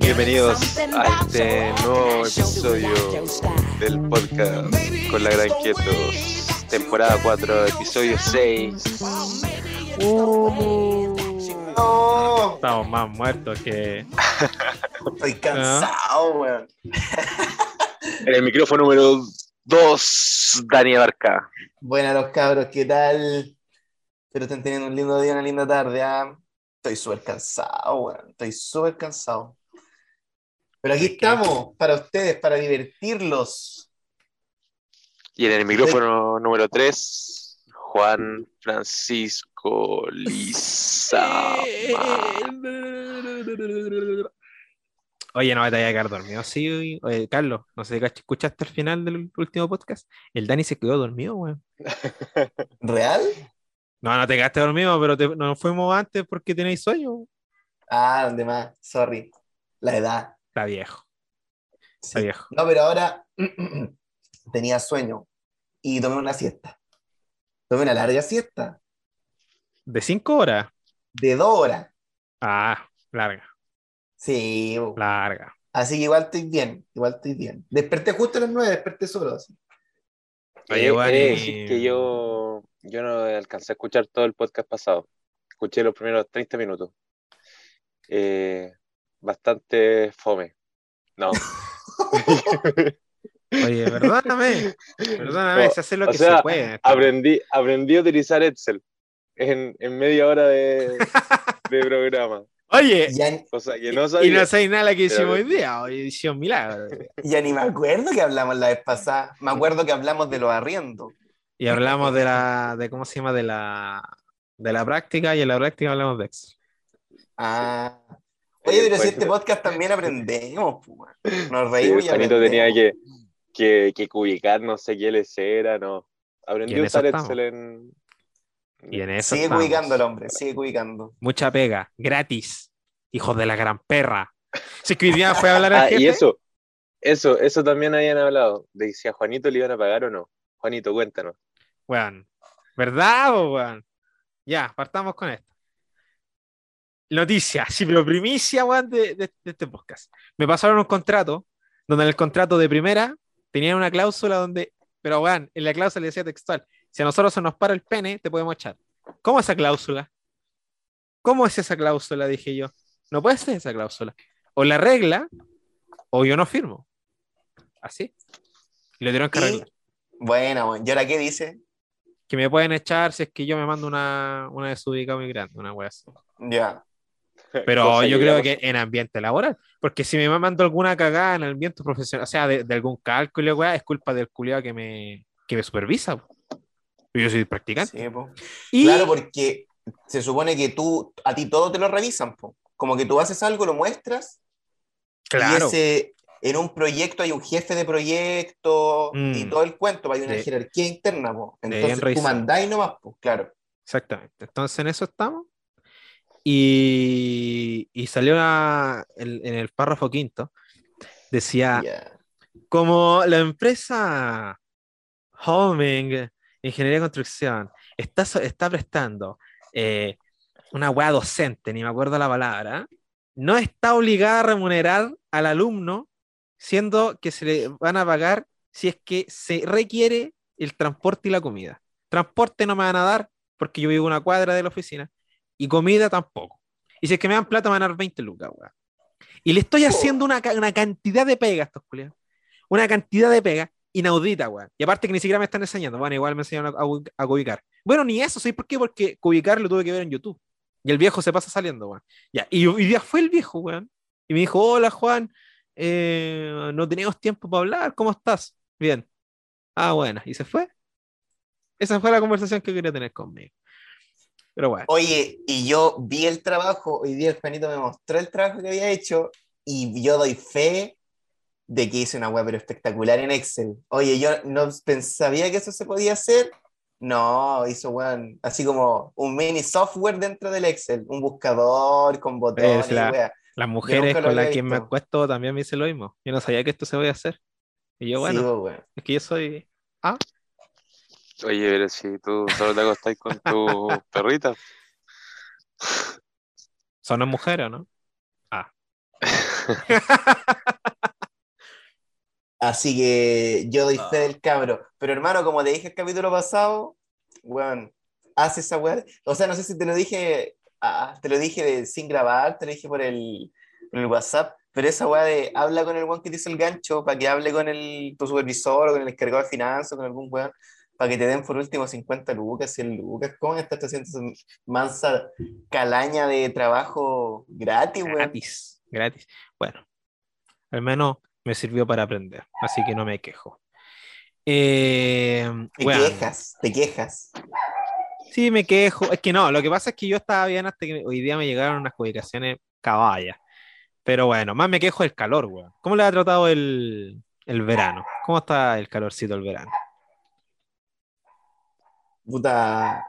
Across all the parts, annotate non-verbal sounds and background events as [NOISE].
Bienvenidos a este nuevo episodio del podcast con la Gran Quietos. Temporada 4, episodio 6. No, Estamos más muertos que. estoy cansado, weón. [LAUGHS] En el micrófono número 2, Dani Barca. Buenas los cabros, ¿qué tal? Espero estén teniendo un lindo día, una linda tarde. ¿ah? Estoy súper cansado, weón. Estoy súper cansado. Pero aquí estamos para ustedes, para divertirlos. Y en el micrófono número 3, Juan Francisco Lizama. [LAUGHS] Oye, no te voy a quedar dormido. Sí, oye, Carlos, no sé si escuchaste el final del último podcast. El Dani se quedó dormido, weón. ¿Real? No, no te quedaste dormido, pero te- nos fuimos antes porque tenéis sueño. Ah, de más, sorry. La edad. Está viejo, está Sí. viejo. No, pero ahora [CLEARS THROAT] tenía sueño y tomé una siesta. Tomé una larga siesta ¿De cinco horas? de dos horas. Ah, larga, Sí, larga. así que igual estoy bien, igual estoy bien. Desperté justo a las nueve, desperté solo. así. Oye, Eh, Juan, he de y- que yo, yo no alcancé a escuchar todo el podcast pasado. Escuché los primeros 30 minutos. Eh, bastante fome. No. [LAUGHS] Oye, perdóname, [LAUGHS] perdóname, No, se hace lo o que sea, se puede. aprendí, aprendí a utilizar Excel en, en media hora de, [LAUGHS] de programa. Oye, Ya, Cosa que no y sabía. no sabéis nada que Pero- hicimos hoy día, hoy hicimos milagro. ya ni me acuerdo que hablamos la vez pasada. Me acuerdo que hablamos de los arriendos. Y hablamos de la, de cómo se llama, de la, de la práctica, y en la práctica hablamos de Excel. Ah. Oye, pero si Pues- este podcast también aprendemos, pues, weón. Nos Sí, reímos el y Juanito aprendemos. tenía que, que, que cubicar no sé qué les era, no. Aprendí a eso usar. Excel en. Y en eso Sigue estamos. ubicando el hombre, sigue ubicando. Mucha pega, gratis. Hijos de la gran perra. Si es que hoy día fue a hablar al [LAUGHS] Ah, jefe. y eso, eso, eso también habían hablado, de si a Juanito le iban a pagar o no. Juanito, cuéntanos. Weón. ¿Verdad, weón? Ya, partamos con esto. Noticia, sí, pero primicia, weón, de, de- de este podcast. Me pasaron un contrato, donde en el contrato de primera tenía una cláusula donde, pero weón, en la cláusula decía textual, si a nosotros se nos para el pene, te podemos echar. ¿Cómo es esa cláusula? ¿Cómo es esa cláusula? Dije yo. No puede ser esa cláusula. O la regla, o yo no firmo. Así. Y lo dieron que arreglar. Bueno, bueno. ¿Y ahora qué dice? Que me pueden echar si es que yo me mando una, una desubicada muy grande, una wea así. Ya. Pero Cosa yo creo que en ambiente laboral, porque si me mando alguna cagada en el ambiente profesional, o sea, de, de algún cálculo, wea, es culpa del culiado que me, que me supervisa. po. Yo soy practicante. Sí, po. Y Claro, porque se supone que tú, a ti todo te lo revisan, po. Como que tú haces algo, lo muestras, claro, y ese, en un proyecto hay un jefe de proyecto Mm. y todo el cuento, hay una De- jerarquía interna, po. deben Entonces tú mandáis nomás, po, claro. exactamente. Entonces en eso estamos. Y, y salió el- en el párrafo quinto, decía. Como la empresa Homing Ingeniería de Construcción está, está prestando eh, una weá docente, ni me acuerdo la palabra, no está obligada a remunerar al alumno, siendo que se le van a pagar si es que se requiere el transporte y la comida. Transporte no me van a dar porque yo vivo una cuadra de la oficina y comida tampoco. Y si es que me dan plata, me van a dar 20 lucas, weá. Y le estoy haciendo una, una cantidad de pegas estos culiados una cantidad de pega inaudita, weón. Y aparte que ni siquiera me están enseñando. Bueno, igual me enseñaron a, a ubi- a cubicar. Bueno, ni eso, ¿sabes por qué? Porque cubicar lo tuve que ver en YouTube. Y el viejo se pasa saliendo, weón. Ya, y hoy día fue el viejo, weón. Y me dijo, hola, Juan, eh, no teníamos tiempo para hablar, ¿cómo estás? Bien. Ah, bueno, y se fue. Esa fue la conversación que quería tener conmigo. Pero bueno. Oye, y yo vi el trabajo, hoy día el Juanito me mostró el trabajo que había hecho y yo doy fe de que hice una web pero espectacular en Excel. Oye, yo no sabía que eso se podía hacer. No, hizo weón, así como un mini software dentro del Excel, un buscador con botones Es la-. Las mujeres con las que me acuesto también me dicen lo mismo. Yo no sabía que esto se podía hacer. Y yo, bueno, Sí, weón. es que yo soy. Oye, pero si tú solo te acostás con tu [LAUGHS] perrita. Son las mujeres, ¿o ¿no? [LAUGHS] Así que yo doy fe del cabro. Pero hermano, como te dije el capítulo pasado, weón, haz esa weá. O sea, no sé si te lo dije, ah, te lo dije de- sin grabar, te lo dije por el, por el WhatsApp, pero esa weá de habla con el weón que te hizo el gancho para que hable con el, tu supervisor o con el encargado de finanzas o con algún weón para que te den por último 50 lucas, 100 lucas. ¿Cómo estás haciendo esa mansa calaña de trabajo gratis, weón? Gratis, gratis. Bueno, al menos me sirvió para aprender, así que no me quejo. Eh, Te weón, quejas, te quejas. Sí, me quejo. Es que no, lo que pasa es que yo estaba bien hasta que hoy día me llegaron unas publicaciones caballas. Pero bueno, más me quejo del calor, weón. ¿Cómo le ha tratado el, el verano? ¿Cómo está el calorcito del verano? Puta,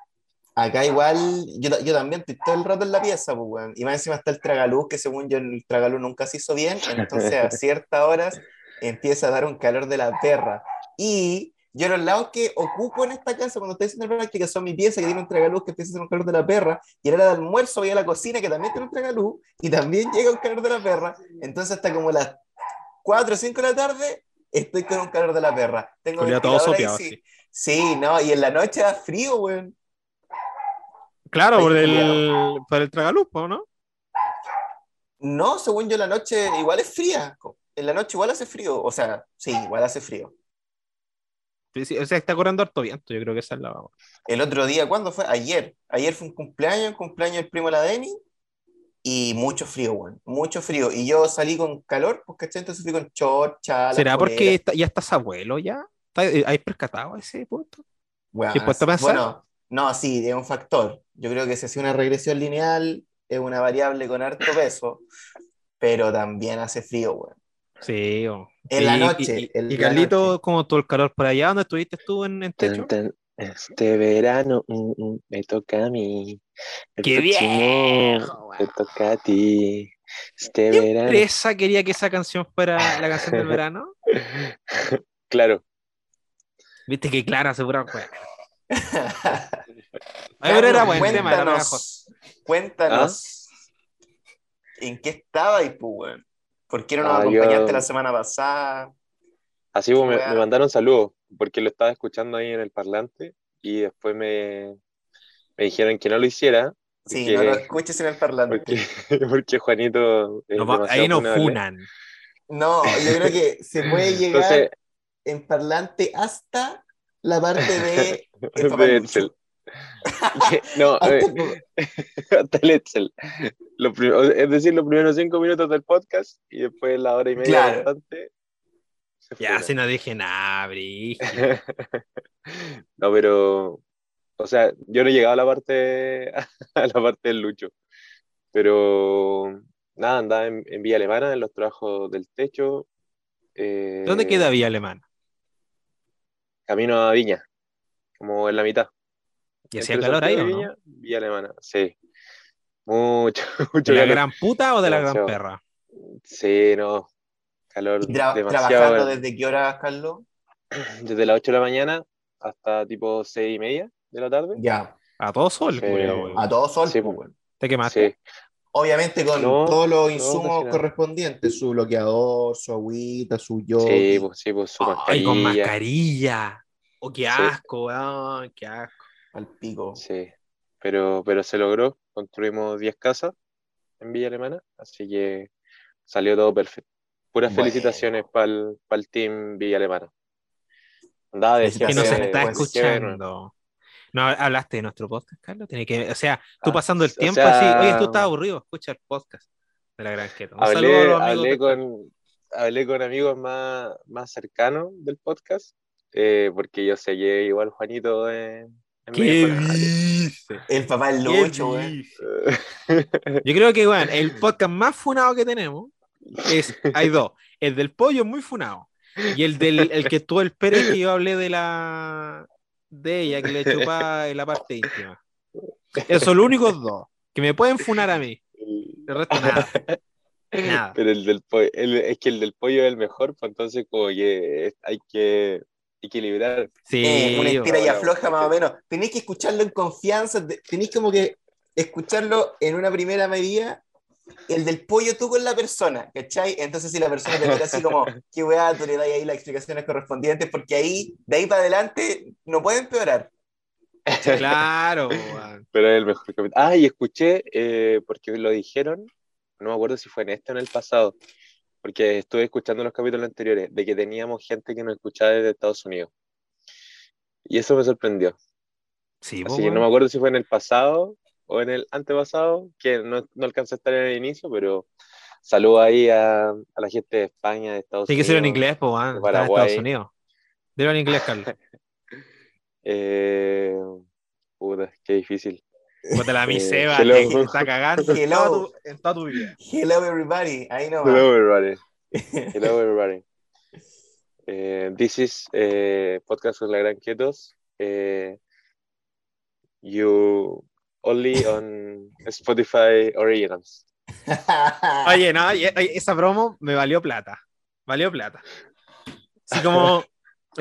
acá igual, yo, yo también estoy todo el rato en la pieza, pues, weón. Y más encima está el tragaluz, que según yo el tragaluz nunca se hizo bien, [LAUGHS] entonces a ciertas horas empieza a dar un calor de la perra. Y yo los lados que ocupo en esta casa cuando estoy haciendo práctica son mi pieza que tiene un tragaluz que empieza a hacer un calor de la perra, y a la de almuerzo voy a la cocina que también tiene un tragaluz, y también llega un calor de la perra, entonces hasta como las 4 o 5 de la tarde estoy con un calor de la perra. Tengo todo sopeado, sí. Sí, no, y en la noche da frío, weón. Claro, por el, por el tragalupo, ¿no? No, según yo, la noche igual es fría. En la noche igual hace frío. O sea, sí, igual hace frío. O sea, está corriendo harto viento, yo creo que esa es la. El otro día, ¿cuándo fue? Ayer. Ayer fue un cumpleaños, el cumpleaños del primo de la Deni. Y mucho frío, weón. Mucho frío. Y yo salí con calor, ¿cachai? Entonces fui con short, chala, ¿Será polera. porque está- ya estás abuelo ya? ¿Está- eh, ¿Hay percatado ese punto? Weón, ¿te has puesto a pensar? Bueno, no, sí, es un factor. Yo creo que si hace una regresión lineal, es una variable con harto peso, pero también hace frío, weón. Sí, o- En la y- noche, Y, y- en y la Carlito, noche. como todo el calor por allá, ¿dónde estuviste tú en, en techo? Este verano mm, mm, me toca a mí. El ¡Qué Te weón! toca a ti. Este ¿Qué verano. empresa quería que esa canción fuera la canción del [LAUGHS] verano? Claro. Viste que Clara se pura weón. [LAUGHS] Ay, pero era buen tema, era pegajoso. cuéntanos, cuéntanos en qué estaba y pues, weón. ¿Por qué no nos Ah, acompañaste yo- la semana pasada? Así como me, Weá. me mandaron saludos, porque lo estaba escuchando ahí en el parlante y después me, me dijeron que no lo hiciera. Sí, porque- no lo escuches en el parlante. Porque, [LAUGHS] porque Juanito ahí nos funable. funan. No, yo creo que se puede [LAUGHS] llegar Entonces, en parlante hasta la parte de... [LAUGHS] [LAUGHS] no, Hasta eh, el- hasta el Excel. Lo es decir, los primeros cinco minutos del podcast y después la hora y media Claro. restante. se Ya, si no dije nada. [LAUGHS] No, pero, o sea, yo no he llegado a la parte, [LAUGHS] a la parte del lucho, pero nada, andaba en, en Villa Alemana, en los trabajos del techo. eh, ¿Dónde queda Villa Alemana? Camino a Viña, como en la mitad. ¿Y hacía calor ahí o no? Villa Alemana, sí. Mucho, [LAUGHS] mucho ¿De la gran puta o de la gran perra? Sí, no, calor ¿Y tra- demasiado. trabajando desde qué hora, Carlos? [CLEARS THROAT] Desde las 8 de la mañana hasta tipo 6 y media de la tarde. Ya, A todo sol, Sí. a todo sol, Sí, pues. ¿Te quemaste? Sí, Obviamente con No, todos los insumos correspondientes, su bloqueador, su agüita, su sí, yogi. pues, sí, pues su Ay, con mascarilla. mascarilla. Oh, qué Sí. asco, weón, qué asco. Al pico. Sí, pero, pero se logró. Construimos 10 casas en Villa Alemana, así que salió todo perfecto. Puras Bueno. felicitaciones para el team Villa Alemana. Andaba de Que nos jefe, está escuchando. No, hablaste de nuestro podcast, Carlos. Tiene que, o sea, tú Ah, pasando el o tiempo sea- así, oye, tú estás aburrido, escucha el podcast de la Gran Keto. Un saludo a Hablé, los amigos hablé, con, hablé con amigos más, más cercanos del podcast, eh, porque yo que igual Juanito Es ¿Qué dice? El papá del ¿Qué Lucho, weón. dice? Yo creo que, weón, el podcast más funado que tenemos es, hay dos. El del pollo es muy funado. Y el del el que estuvo el Pérez que yo hablé de la de ella, que le chupa en la parte íntima. Esos son los únicos dos que me pueden funar a mí. El resto nada. Nada. Pero el del pollo, es que el del pollo es el mejor, pues entonces como que hay que equilibrar. Sí, Eh, una estira y bueno, afloja más o menos. Tenéis que escucharlo en confianza, te- tenéis como que escucharlo en una primera medida. El del pollo tú con la persona, ¿cachai? Entonces si la persona te mira así como, [LAUGHS] qué weá, tú le das ahí las explicaciones correspondientes, porque ahí, de ahí para adelante, no puede empeorar. [LAUGHS] claro. [LAUGHS] Pero es el mejor capítulo. Ah, y escuché, eh, porque lo dijeron, no me acuerdo si fue en este o en el pasado, porque estuve escuchando los capítulos anteriores, de que teníamos gente que nos escuchaba desde Estados Unidos. Y eso me sorprendió. Sí, po, Así que no me acuerdo si fue en el pasado o en el antepasado, que no, no alcancé a estar en el inicio, pero saludo ahí a, a la gente de España, de Estados Tiene que ser en Unidos. inglés, pues, weón. de. Estados Unidos. Dilo en inglés, Carlos. [LAUGHS] Eh, puta, qué difícil. Puta la mi Seba, hello. te está cagando en Hello. toda, tu, en toda tu vida. Hello everybody, ahí no Hello everybody. [LAUGHS] Hello everybody. Eh, this is eh, podcast with la Gran Quietos. Eh, you only on Spotify Originals. [LAUGHS] Oye, no, esa promo me valió plata. Valió plata. Así como,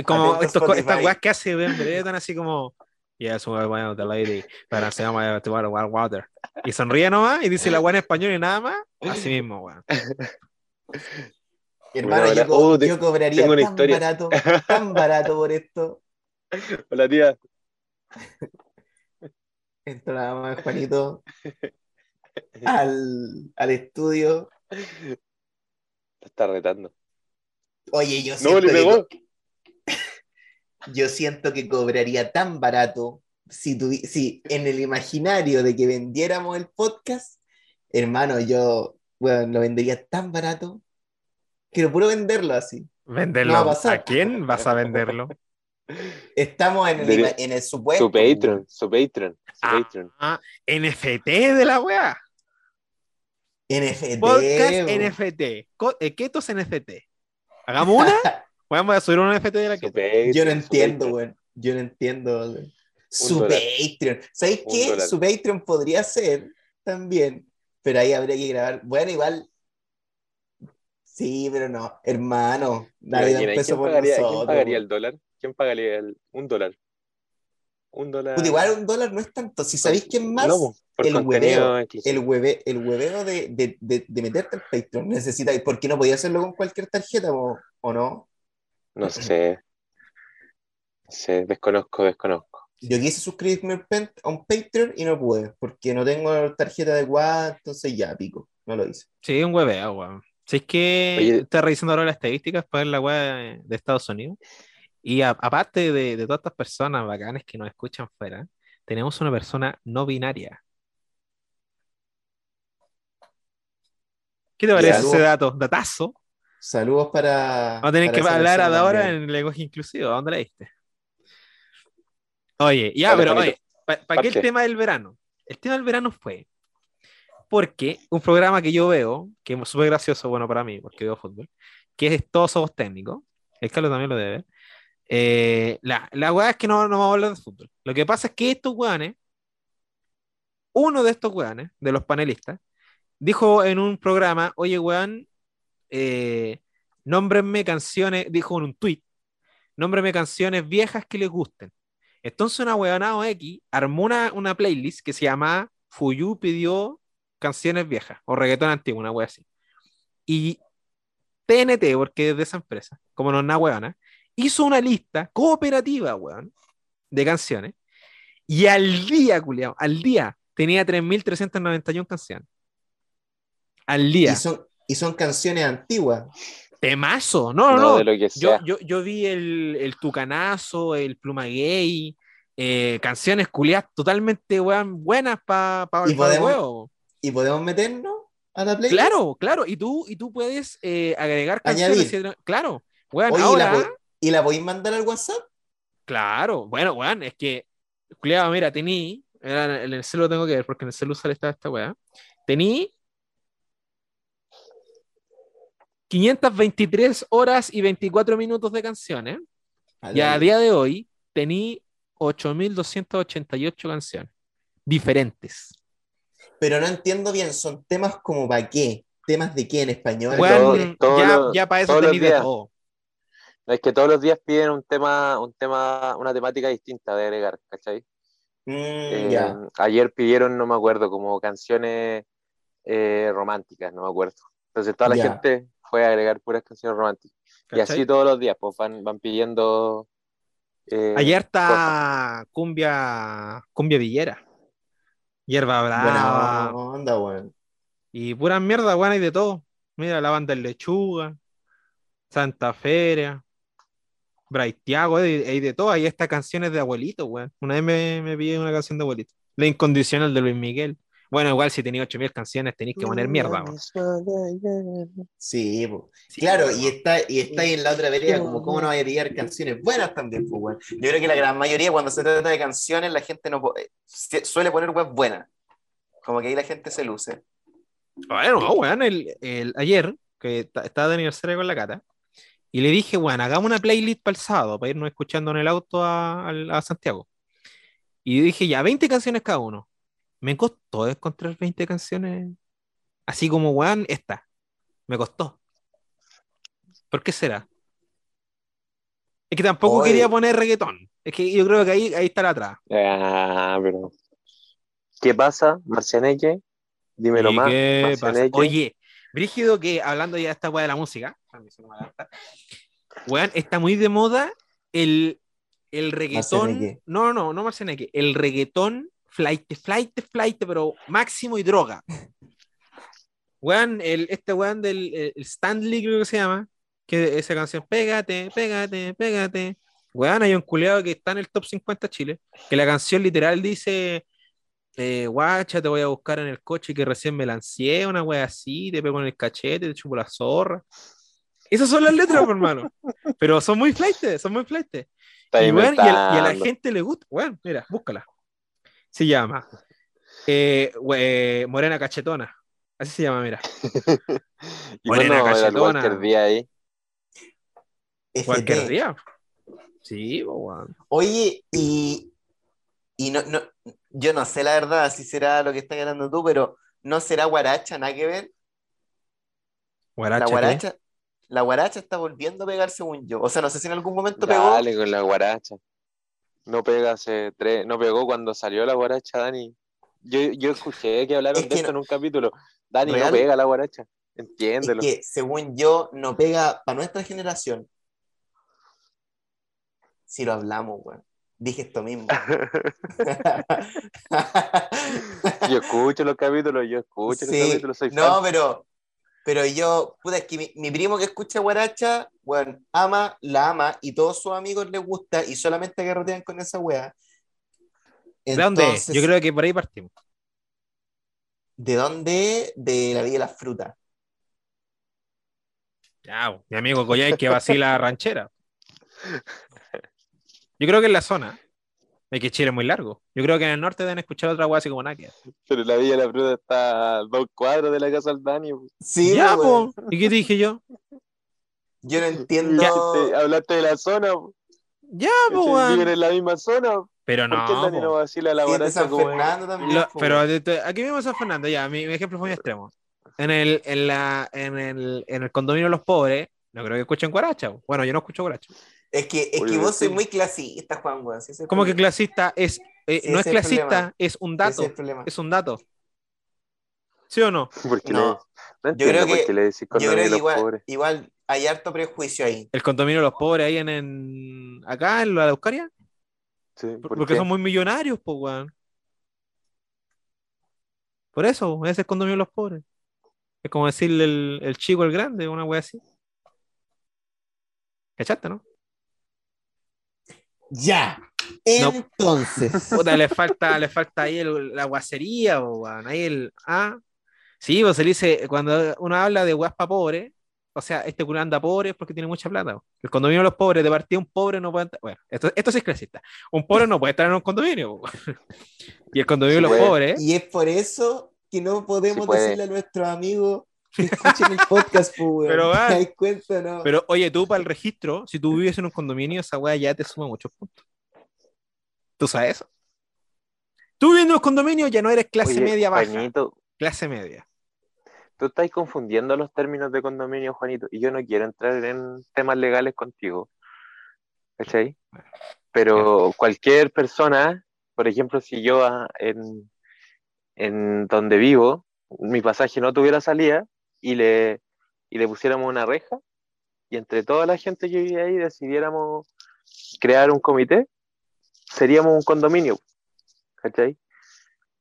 como estos, estas weas que hace Ben Brereton, así como, yes, well, well, the lady, pero se llama uh, water. Y sonríe nomás y dice la wea en español y nada más. Así mismo, weón. [LAUGHS] Hermano, Bueno, yo, ahora- co- oh, te- yo cobraría tan historia. barato, [LAUGHS] tan barato por esto. Hola tía. [LAUGHS] Entra la mamá de Juanito al, al estudio. Te está retando. Oye, yo No, siento, le que, pegó. Yo siento que cobraría tan barato si, tuvi- si en el imaginario de que vendiéramos el podcast, hermano, yo bueno, lo vendería tan barato. Quiero puro venderlo así. Venderlo. No va a pasar. ¿A quién vas a venderlo? Estamos en el, en el supuesto. Su Patreon, su Patreon, su Ah. Patreon. Ah, NFT de la wea. NFT. Podcast. NFT. Co- eh, Ketos NFT. Hagamos una. [LAUGHS] Vamos a subir un NFT de la. Patreon, Yo no entiendo, weón. Yo no entiendo. Su dólar. Patreon. ¿Sabéis qué? dólar. Su Patreon podría ser también, pero ahí habría que grabar. Bueno, igual. Sí, pero no. Hermano, nadie da peso ¿quién por pagaría, nosotros. ¿Quién pagaría el dólar? ¿Quién pagaría el, un dólar? Un dólar. Igual un dólar no es tanto. Si sabéis que es más, No, el hueveo, el, hueve, el hueveo de, de, de, de meterte al Patreon necesita. ¿Por qué no podía hacerlo con cualquier tarjeta o, o no? No sé. No sé, desconozco, desconozco. Yo quise suscribirme a un Patreon y no pude, porque no tengo tarjeta adecuada, entonces ya, pico, no lo hice. Sí, un hueveo, weón. Si es que Oye. estoy revisando ahora las estadísticas para ver la web de Estados Unidos. Y a- aparte de, de todas estas personas bacanes que nos escuchan fuera, tenemos una persona no binaria. ¿Qué te parece ese dato? Datazo. Saludos para. Vamos a tener que hablar ahora en lenguaje inclusivo. ¿A dónde la diste? Oye, ya, pero oye, ¿para qué el tema del verano? El tema del verano fue porque un programa que yo veo, que es súper gracioso, bueno, para mí, porque veo fútbol, que es Todos Somos Técnicos, el Carlos también lo debe ver. Eh, la, la weá es que no, no vamos a hablar de fútbol. Lo que pasa es que estos weones, uno de estos weones, de los panelistas, dijo en un programa, oye weón, eh, nómbrenme canciones, dijo en un tweet, nómbrenme canciones viejas que les gusten. Entonces una weonado X armó una, una playlist que se llama Fuyu pidió canciones viejas o reggaetón antiguo, una wea así. Y TNT, porque es de esa empresa, como no es una weona, hizo una lista cooperativa, de canciones. Y al día, culiao, al día tenía 3.391 canciones. Al día. Y son canciones antiguas. Temazo. No, no, No, de lo que Yo, sea. yo, yo vi el, el Tucanazo, el Pluma Gay, eh, canciones culiadas totalmente weón, buenas para pa, ¿Y pa el podemos-. ¿Y podemos meternos a la playlist? Claro, claro. Y tú, y tú puedes eh, agregar canciones. Añadir. y- claro. Weón, Oye, ¿y ahora, ¿y la podéis mandar al WhatsApp? claro. Bueno, weón, es que Culeado, mira, tení, era- en el celu lo tengo que ver porque en el celu sale esta, esta weá. Tení 523 horas y 24 minutos de canciones. Y a día de hoy tení 8.288 canciones diferentes. Pero no entiendo bien, son temas como para qué, temas de qué en español. Bueno, todo- ya, ya para eso todos los tení de días. todo. Es que todos los días piden un tema, un tema, una temática distinta de agregar, ¿cachai? Mm, Eh, ya. ayer pidieron, no me acuerdo, como canciones eh, románticas, no me acuerdo. Entonces toda la Ya. gente fue a agregar puras canciones románticas. Y así todos los días, pues van, van pidiendo. eh, Ayer está cumbia, cumbia villera. Hierba brava. Buena onda, weón. Y pura mierda, weón, hay de todo. Mira, la banda del Lechuga, Santa Feria, Braithiago, hay, hay de todo. Hay estas canciones de abuelito, weón. Una vez me, me pillé una canción de abuelito. La incondicional de Luis Miguel. Bueno, igual si tenéis 8000 canciones tenéis que poner mierda. Sí, claro, y está, y está ahí en la otra vereda, como cómo no vaya a pillar canciones buenas también, pues. Yo creo que la gran mayoría, cuando se trata de canciones, la gente no eh, suele poner web buenas. Como que ahí la gente se luce. Bueno, no, weón, el, el- ayer, que ta- estaba de aniversario con la cata, y le dije, weón, hagamos una playlist para el sábado, para irnos escuchando en el auto a Santiago. Y dije, ya, 20 canciones cada uno. Me costó encontrar 20 canciones, así como, weón, esta. Me costó. ¿Por qué será? Es que tampoco Oye. quería poner reggaetón. Es que yo creo que ahí, ahí está la atrás. Ah, pero. ¿Qué pasa, Marcianeque? Dímelo ¿Y más. qué pasa? Marcianeque. Oye, Brígido, que hablando ya de esta weá de la música, weón, está muy de moda el, el reggaetón. Marcianeque. No, no, no Marcianeque, el reggaetón flight, flight, flight, pero máximo y droga. Weón, el, este weón del el Stanley, creo que se llama, que esa canción, pégate, pégate, pégate. Weón, hay un culeado que está en el top 50 Chile, que la canción literal dice, eh, guacha, te voy a buscar en el coche que recién me lancé, una wea así, te pego en el cachete, te chupo la zorra. Esas son las letras, hermano. Pero son muy flightes, son muy flightes. Está Y, weón, y, a, y a la gente le gusta. Bueno, mira, búscala. Se llama eh, we- Morena Cachetona. Así se llama, mira. [LAUGHS] ¿Y Morena cachetona. Ahí? Cualquier día. Sí, weón. Oye, y, y no, no, yo no sé la verdad si será lo que estás ganando tú, pero ¿no será guaracha, nada que ver? Guaracha, La ¿qué? guaracha, la guaracha está volviendo a pegar según yo. O sea, no sé si en algún momento pegó. Dale con la guaracha. No pega hace tres, no pegó cuando salió la guaracha, Dani. Yo, yo escuché que hablaron Es de esto no- en un capítulo. Dani, ¿Real? no pega la guaracha. Es Entiéndelo. que según yo no pega para nuestra generación. Si lo hablamos, weón. Dije esto mismo. [LAUGHS] Yo escucho los capítulos, yo escucho Sí, los capítulos, soy no, fan. pero, pero yo, puta, es que mi, mi primo que escucha guaracha, weón, ama, la ama y todos sus amigos les gusta y solamente garrotean con esa wea. ¿De dónde? Yo creo que por ahí partimos. ¿De dónde? De la Villa de las Frutas. Ya, mi amigo Coyay que vacila ranchera. Yo creo que en la zona. Es que Chile es muy largo. Yo creo que en el norte deben escuchar otra weá así como Nakia. Pero la Villa de la Fruta está a dos cuadros de la casa del Dani. Sí, ya, po. ¿Y qué te dije yo? Yo no entiendo. Te- hablaste de la zona, po. Ya, po, weón. viven en la misma zona. Pero ¿Por qué no, Dani po. no vacila la Sí, de guaracha San como Fernando también. Lo- po, pero aquí mismo San Fernando, ya, mi, mi ejemplo fue muy extremo. En el, en, la, en, el, en el condominio de los pobres, no creo que escuchen guaracha. Bueno, yo no escucho guaracha. Es que, es Oye, que vos sí. sois muy clasista, Juan, weón. El Como que clasista es, eh, Sí, no es el clasista, problema. es un dato. es el un dato. ¿Sí o no? ¿Por qué No. le, no entiendo creo que- le decís Yo cuando creo que igual, hay harto prejuicio ahí. El condominio de los pobres ahí en, en acá, en la Euskaria. Sí, Por- ¿por porque qué? son muy millonarios, pues, weón. Por eso, ese es el condominio de los pobres. Es como decirle el, el chico al grande, una wea así. ¿Cachaste, no? Ya. No. Entonces. Puta, le falta, le falta ahí el- la guacería, weón. Ahí el. Ah. Sí, pues se dice, cuando uno habla de guaspa pobre, o sea, este culo anda pobre es porque tiene mucha plata. El condominio de los pobres, de partida un pobre no puede entrar. Bueno, esto, esto sí es clasista. Un pobre no puede estar en un condominio. [LAUGHS] y el condominio de los puede. pobres, Y es por eso que no podemos Sí decirle a nuestros amigos [LAUGHS] escuchen el podcast, pues, weón. Pero, va. ¿Te das cuenta, no? pero oye, tú para el registro, si tú vives en un condominio, esa weá ya te suma muchos puntos. ¿Tú sabes eso? Tú viviendo en un condominio ya no eres clase Oye, media baja, Juanito, clase media. tú estás confundiendo los términos de condominio, Juanito, y yo no quiero entrar en temas legales contigo. ¿Cachai? Pero cualquier persona, por ejemplo, si yo ah, en, en donde vivo, mi pasaje no tuviera salida y le, y le pusiéramos una reja, y entre toda la gente que vive ahí decidiéramos crear un comité, seríamos un condominio, ¿cachai?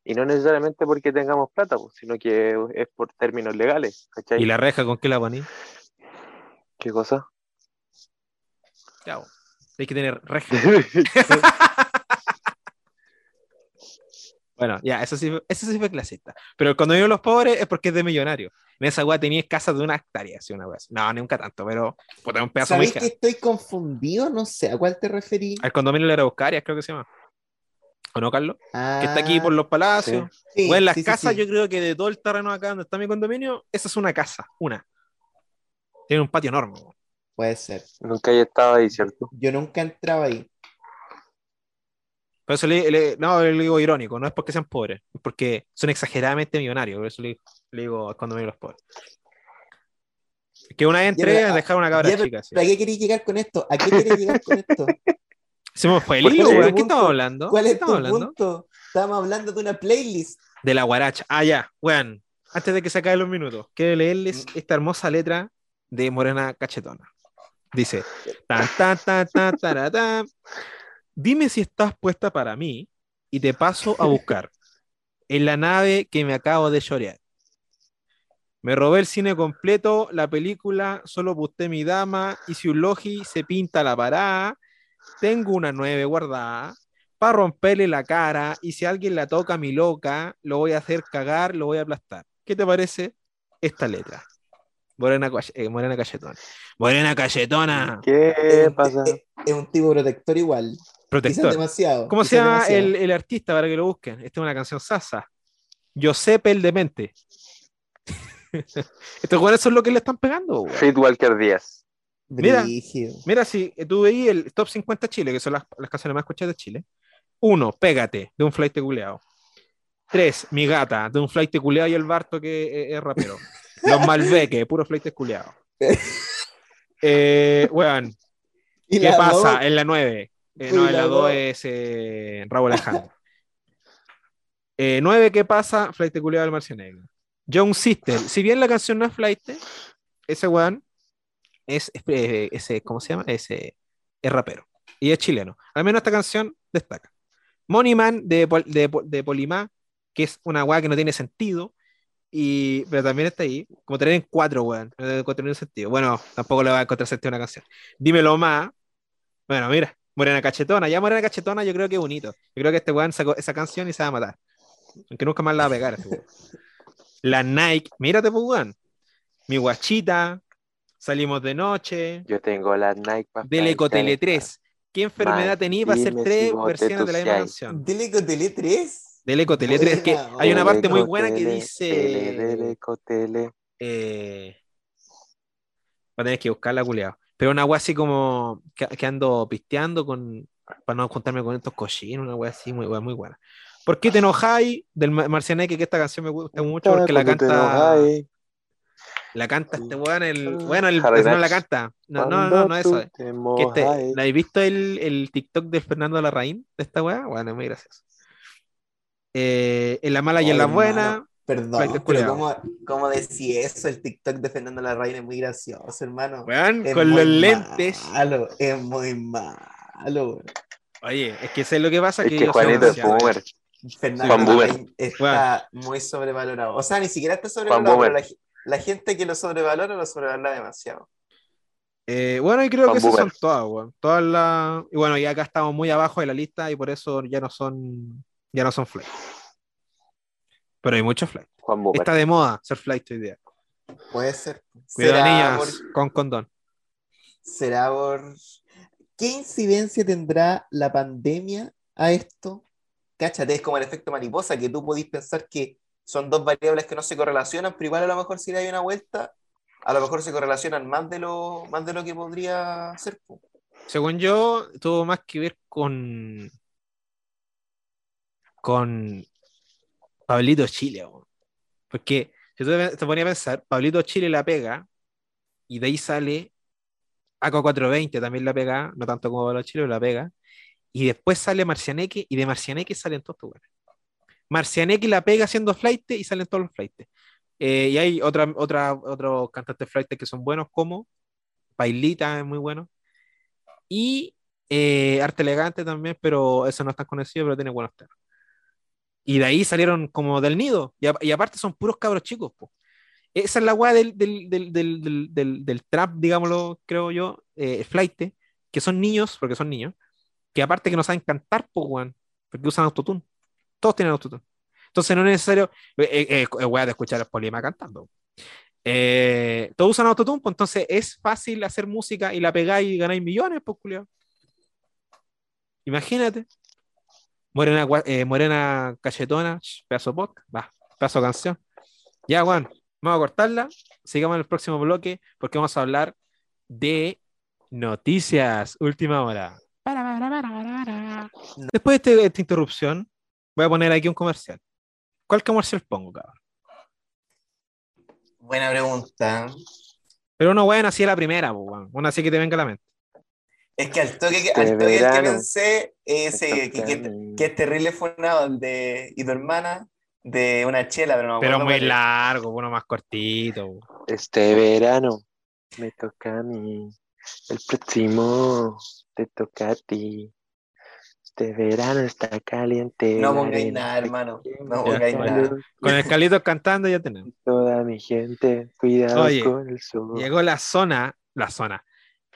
Y no necesariamente porque tengamos plata, pues, sino que es por términos legales, ¿cachai? ¿Y la reja con qué la poní? ¿Qué cosa? Bo. Hay que tener reja. [LAUGHS] Bueno, ya, eso sí, fue- eso sí fue clasista. Pero el condominio de los pobres es porque es de millonario. En esa weá tenías casas de una hectárea, así una weá. No, nunca tanto, pero puta, un pedazo muy ¿Sabéis que grande. estoy confundido? No sé, ¿a cuál te referí? Al condominio de la Araucaria, creo que se llama. ¿O no, Carlos? Que está aquí por los palacios. Ah, Sí, Bueno, las sí, sí, casas, sí. yo creo que de todo el terreno acá donde está mi condominio, esa es una casa, una. Tiene un patio enorme. Puede ser. Nunca he estado ahí, ¿cierto? Yo nunca entraba ahí. Por eso le, le- no, le digo irónico, no es porque sean pobres, es porque son exageradamente millonarios. Por eso le, le digo al condominio de los pobres. Que una vez entré pero, a dejar una cabra Ya, pero- chica. así. ¿pero ¿A qué queréis llegar con esto? ¿A qué queréis llegar con esto? [LAUGHS] Se me fue el ¿Por qué estamos hablando? ¿Cuál ¿Qué es tu estamos hablando? punto? Estamos hablando de una playlist. De la guaracha. Ah, ya, weón. Antes de que se acaben los minutos, quiero leerles Mm. esta hermosa letra de Morena Cachetona. Dice: tan, tan, tan, tan, taratán. Dime si estás puesta para mí y te paso a buscar en la nave que me acabo de chorear. Me robé el cine completo, la película, solo busté mi dama y si un logi se pinta la parada, tengo una nueve guardada para romperle la cara y si alguien la toca a mi loca, lo voy a hacer cagar, lo voy a aplastar. ¿Qué te parece esta letra? Morena, eh, Morena Cachetona. Morena Cachetona. ¿Qué Es un- pasa? Es, es un tipo protector igual. Protector. demasiado. ¿Cómo se llama el, el artista para que lo busquen? Esta es una canción sasa. Giuseppe el Demente. [LAUGHS] Estos jugadores son lo que le están pegando. weón. Fit Walker Díaz. Mira. Brígido. Mira, si tú veis el top 50 Chile, que son las, las canciones más escuchadas de Chile. Uno, Pégate, de un flight culeado. Tres, Mi gata, de un flight culeado y el Barto que es, es rapero. [LAUGHS] Los Malbeque, puro flight culeado. [LAUGHS] Eh, weón, ¿qué la pasa dos, en la 9? Uy, no, en la la dos. 2 es eh, Raúl Alejandro. [LAUGHS] Eh, 9, ¿qué pasa? Flight culeado del Marcianegro. Young Sister, si bien la canción no es flight, ese weón es, es, eh, ese, ¿cómo se llama? Ese, es rapero. Y es chileno. Al menos esta canción destaca. Money Man de, de, de Polimá, que es una weá que no tiene sentido. Y, pero también está ahí. Como tener en cuatro, weón. No tiene sentido. Bueno, tampoco le va a encontrar sentido a una canción. Dímelo más. Bueno, mira, Morena Cachetona. Ya Morena Cachetona yo creo que es bonito. Yo creo que este weón sacó esa canción y se va a matar. Aunque nunca más la va a pegar. este weón. La Nike. Mírate, pues, weón. Mi guachita. Salimos de noche. Yo tengo la Nike pa' Del Ecotele flight, 3. ¿Qué enfermedad tenía para hacer tres si versiones de la misma canción? Dile con Tele 3. Del Ecotele 3. Que Buena, hay una parte muy buena que tele, dice. Ecotele. Eh, va a tener que buscarla, culiao. Pero una wea así como que, que ando pisteando con, para no juntarme con estos cochinos, una wea así muy, wea muy buena. ¿Por qué te enojáis? Del Ma- Marcianeque, que esta canción me gusta mucho porque la canta, la canta este weón, el, bueno, el, no la canta. No, no, no, no eso. Que este. ¿la habéis visto el, el TikTok de Fernando Larraín de esta weá? Bueno, es muy gracioso. Eh, en la mala y en la buena. Perdón, pero. ¿cómo, ¿cómo decís eso? El TikTok de Fernando Larraín es muy gracioso, hermano. Weón, Es con muy los lentes. Malo, es muy malo. weón. Oye, es que sé lo que pasa Es que que Juanito es boomer. Fernando. Larraín está muy sobrevalorado. O sea, ni siquiera está sobrevalorado, pero la, la gente que lo sobrevalora lo sobrevalora demasiado. Eh, bueno, y creo que esas son todas, weón. Todas las. Y bueno, y acá estamos muy abajo de la lista y por eso ya no son. Ya no son flight. Pero hay muchos flight. Juan. Está de moda ser flight hoy día. Puede ser. Cuidado, ¿Será niñas, por- con condón. ¿Será por... ¿Qué incidencia tendrá la pandemia a esto? Cáchate, es como el efecto mariposa, que tú podís pensar que son dos variables que no se correlacionan, pero igual a lo mejor si le hay una vuelta, a lo mejor se correlacionan más de lo, más de lo que podría ser. Según yo, tuvo más que ver con. con Pablito Chile. weón. Porque si te ponías a pensar, Pablito Chile la pega y de ahí sale Aqua 420 también la pega, no tanto como Pablito Chile, pero la pega. Y después sale Marcianeque y de Marcianeque salen todos estos weones. Marcianeque la pega haciendo flight y salen todos los flight. y hay otra, otra, otros cantantes flight que son buenos como Pailita es muy bueno. Y eh, Arte Elegante también, pero eso no es tan conocido, pero tiene buenos temas. Y de ahí salieron como del nido. Y, a- y aparte son puros cabros chicos. po. Esa es la weá del, del, del, del, trap, digámoslo, creo yo, eh, flight, que son niños, porque son niños, que aparte que no saben cantar, pues, weón, porque usan autotune. Todos tienen autotune. Entonces no es necesario, eh, eh, eh, weá de escuchar a Polima cantando. Eh, todos usan autotune, pues entonces es fácil hacer música y la pegáis y ganáis millones, pues, culiao. Imagínate. Morena, eh, morena cachetona, pedazo de podcast, va, pedazo de canción. Ya, Juan, vamos a cortarla. Sigamos en el próximo bloque porque vamos a hablar de noticias, última hora. Para, para, para, para, para. Después de este- esta interrupción, voy a poner aquí un comercial. ¿Cuál comercial pongo, cabrón? Buena pregunta. Pero una buena así a la primera, una así que te venga a la mente. Es que al toque, que- Este al toque el que pensé, ese Estos que, que, que es terrible fue una de y tu hermana de una chela, pero no Pero muy largo, uno más cortito. Este verano me toca a mí. El próximo te toca a ti. Este verano está caliente. No pongáis nada, hermano. No pongáis nada. Con el Carlitos cantando ya tenemos. Toda mi gente, cuidado Oye, con el sol. Llegó la zona, la zona,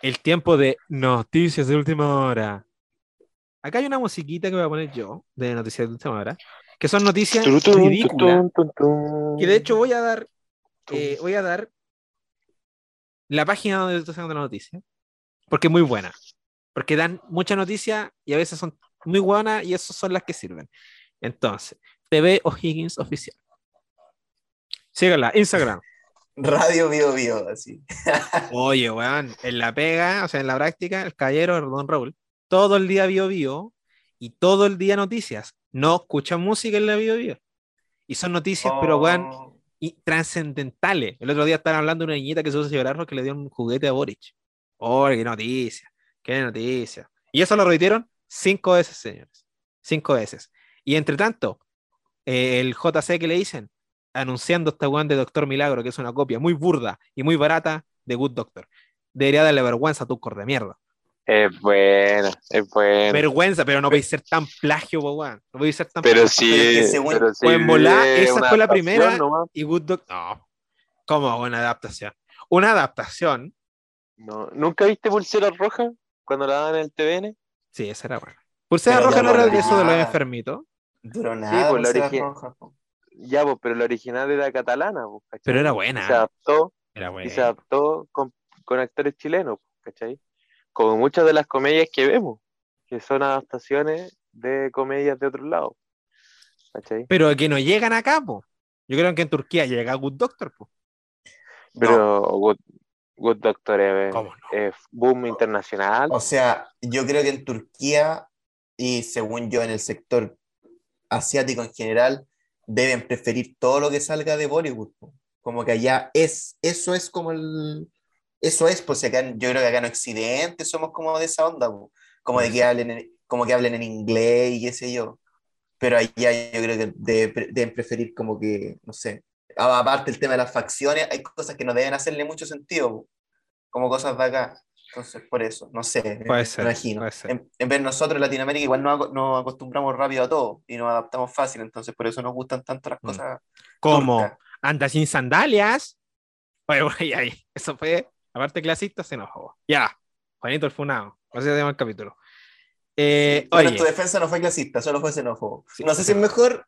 el tiempo de noticias de última hora. Acá hay una musiquita que voy a poner yo de noticias de última hora, que son noticias ridículas, que de hecho voy a dar, eh, voy a dar la página donde estoy sacando la noticia, porque es muy buena, porque dan mucha noticia y a veces son muy buenas y esas son las que sirven. Entonces, TV O'Higgins oficial. Síganla, Instagram. Radio Bio Bio, así. Oye, weón, en la pega, o sea, en la práctica, el caballero Don Raúl, todo el día vio bio y todo el día noticias. No escuchan música en la bio bio. Y son noticias, pero weón, Oh, y trascendentales. El otro día estaban hablando de una niñita que se hizo llorar porque le dio un juguete a Boric. Oh, qué noticia, qué noticia. Y eso lo repitieron cinco veces, señores. Cinco veces. Y entre tanto, eh, el JC que le dicen, anunciando esta weón de Doctor Milagro, que es una copia muy burda y muy barata de Good Doctor. Debería darle vergüenza a tu cor de mierda. Es buena, es buena. Vergüenza, pero no podéis ser tan plagio, weón. No podéis ser tan Pero plagio. sí, Pero según- pero sí o en volá, es esa fue la primera. nomás. Y Good Doctor. No. ¿Cómo una adaptación? Una adaptación. No, ¿Nunca viste Pulsera Roja cuando la daban en el TVN? Sí, esa era buena. Pulsera Pero roja no era eso de los enfermitos. duró nada, pues, la Pulsera origi- Roja, po. Ya, pues, pero la original era catalana, pues, ¿cachai? Pero era Y se buena. adaptó, Era y buena. se adaptó con, con actores chilenos, pues, ¿cachai? Como muchas de las comedias que vemos, que son adaptaciones de comedias de otros lados, ¿cachai? Pero que no llegan acá, po. Yo creo que en Turquía llega Good Doctor, po. Pero Good, Good Doctor es, ¿Cómo no? es boom internacional. O sea, yo creo que en Turquía y según yo en el sector asiático en general deben preferir todo lo que salga de Bollywood. Como que allá es, eso es como el, eso es, pues acá, yo creo que acá en Occidente somos como de esa onda, como de que hablen, en- como que hablen en inglés y qué sé yo. Pero allá yo creo que de- deben preferir como que, no sé, a- aparte el tema de las facciones, hay cosas que no deben hacerle mucho sentido, como cosas de acá. Entonces, por eso, no sé, Puede me ser, imagino. puede ser. En, en vez de nosotros en Latinoamérica igual nos, nos acostumbramos rápido a todo y nos adaptamos fácil, entonces por eso nos gustan tanto las Mm. cosas. Como anda sin sandalias. Oye, oye, ahí. Eso fue, aparte clasista, se enojó. Ya, Juanito el Funado. Así se llama el capítulo. Eh, Bueno, oye, tu defensa no fue clasista, solo fue xenófobo. Sí, no sé sí. si es mejor,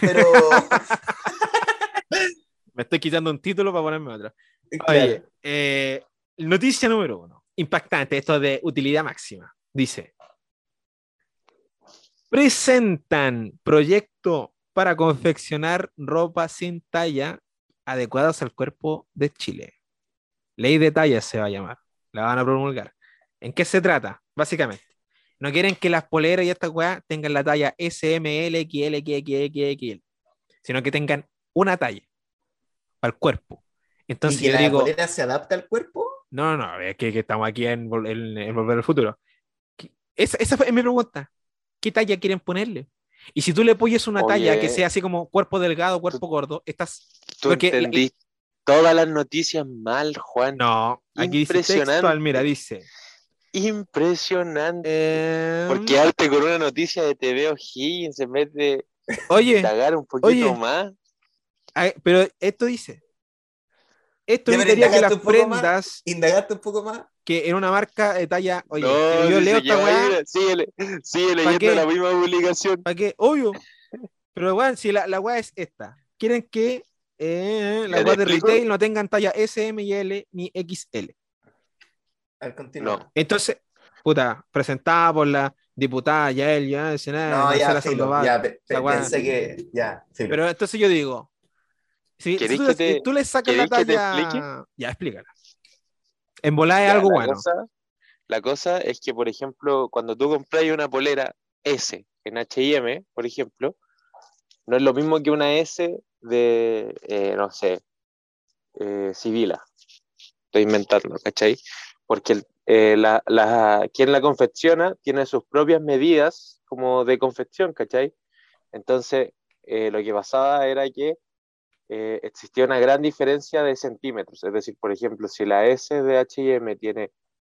pero [LAUGHS] me estoy quitando un título para ponerme otro. [LAUGHS] Claro. Oye, eh, noticia número uno. Impactante, esto de utilidad máxima. Dice: Presentan proyecto para confeccionar ropa sin talla adecuadas al cuerpo de Chile. Ley de tallas se va a llamar. La van a promulgar. ¿En qué se trata? Básicamente. No quieren que las poleras y esta weá tengan la talla S, M, L, XL, XXL, XL, sino que tengan una talla para el cuerpo. Entonces ¿Y que yo la digo, polera se adapta al cuerpo? No, no, es que, que estamos aquí en, en- en Volver al Futuro. ¿Qué- Esa, esa fue mi pregunta. ¿Qué talla quieren ponerle? Y si tú le pones una talla que Oye. sea así como cuerpo delgado, cuerpo gordo, estás... Tú Porque la- todas las noticias mal, Juan. No, aquí dice Impresionante. textual, mira, dice... Impresionante. eh, Por quedarte con una noticia de TV O'Higgins vez de Oye, un poquito oye. más. ay, pero esto dice... Esto evitaría que las prendas ¿Indagaste un poco más? que en una marca de talla... Oye, no, yo leo esta weá... síguele, sigue leyendo qué? la misma publicación. ¿Para qué? Obvio. Pero bueno, si la, la weá es esta. Quieren que eh, ¿Ya las weas de explico? retail no tengan talla S, M y L ni XL. Al continuar. No. Entonces, puta, presentada por la diputada Yael, ya, el Senado, No, ya, filo, ya, pe- pe- pensé que, ya, filo. Pero entonces yo digo, si, si ¿Queréis tú, que le- te- tú le sacas la queréis que te talla... ya, explícala. En volar es Ya, algo la bueno. cosa- la cosa es que, por ejemplo, cuando tú compras una polera S en HM, por ejemplo, no es lo mismo que una S de, eh, no sé, eh, Sibila. Estoy inventando, ¿cachai? Porque eh, la, la- quien la confecciona tiene sus propias medidas como de confección, ¿cachai? Entonces, eh, lo que pasaba era que eh, existía una gran diferencia de centímetros. Es decir, por ejemplo, si la S de HM tiene,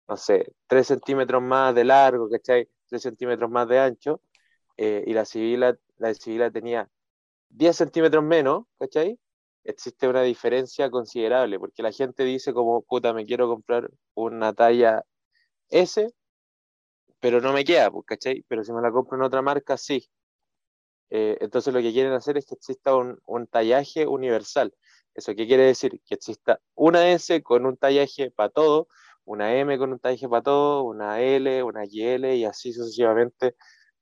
no sé, 3 centímetros más de largo, ¿cachai? 3 centímetros más de ancho, eh, y la civila, la civila tenía 10 centímetros menos, ¿cachai? Existe una diferencia considerable, porque la gente dice como, puta, me quiero comprar una talla S, pero no me queda, pues, ¿cachai? Pero si me la compro en otra marca, sí. Eh, entonces lo que quieren hacer es que exista un, un tallaje universal. ¿Eso qué quiere decir? Que exista una S con un tallaje para todo, una M con un tallaje para todo, una L, una YL y así sucesivamente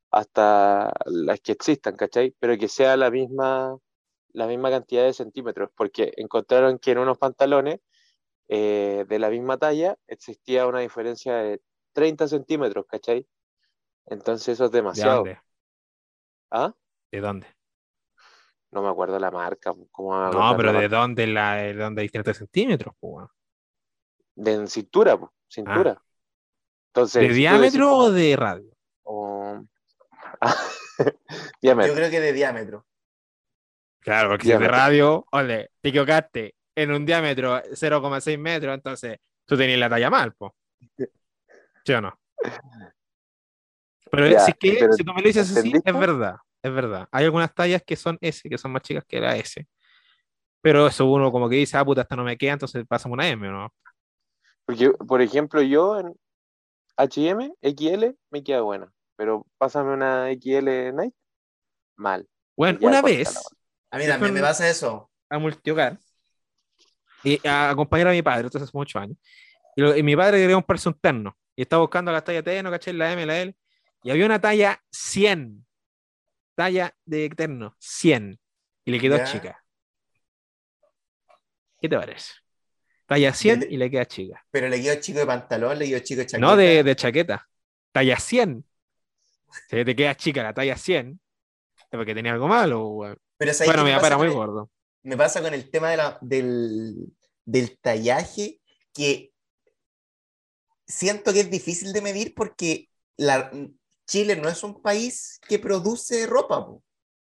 hasta las que existan, ¿cachai? Pero que sea la misma, la misma cantidad de centímetros, porque encontraron que en unos pantalones eh, de la misma talla existía una diferencia de 30 centímetros, ¿cachai? Entonces eso es ¿De demasiado. ¿Ah? ¿De dónde? No me acuerdo la marca. ¿Cómo me voy a No, pero la ¿de marca? dónde, la, de dónde hay 30 centímetros? weón? De en cintura, po, cintura. Entonces, ¿De diámetro decís o de radio? o- [LAUGHS] Yo diámetro. creo que de diámetro. Claro, porque si es de radio, ole, te equivocaste en un diámetro 0,6 metros, entonces tú tenías la talla mal, po. ¿Sí o no? Pero Ya, si, es que, pero si tú me lo dices así, es verdad, es verdad. Hay algunas tallas que son S, que son más chicas que la S. Pero eso uno como que dice, ah, puta, esta no me queda, entonces pasamos una M, ¿no? Porque, por ejemplo, yo en HM, XL, me queda buena. Pero pásame una XL Night, mal. Bueno, una vez A mí también me pasa eso. a multihogar y a acompañar a mi padre, entonces hace muchos años. Y, lo- y mi padre quería comprarse un terno y estaba buscando la talla T, no caché la M, la L, y había una talla 100, talla de terno, 100, y le quedó Ya. chica. ¿Qué te parece? Talla 100 De- y le queda chica. Pero le quedo chico de pantalón, le quedo chico de chaqueta. No de, de chaqueta, talla 100. Si te queda chica la talla 100, es porque tenía algo malo. weón. Pero ¿sabes Bueno, me era muy el- gordo. me pasa con el tema de la- del, del tallaje que siento que es difícil de medir porque la, Chile no es un país que produce ropa.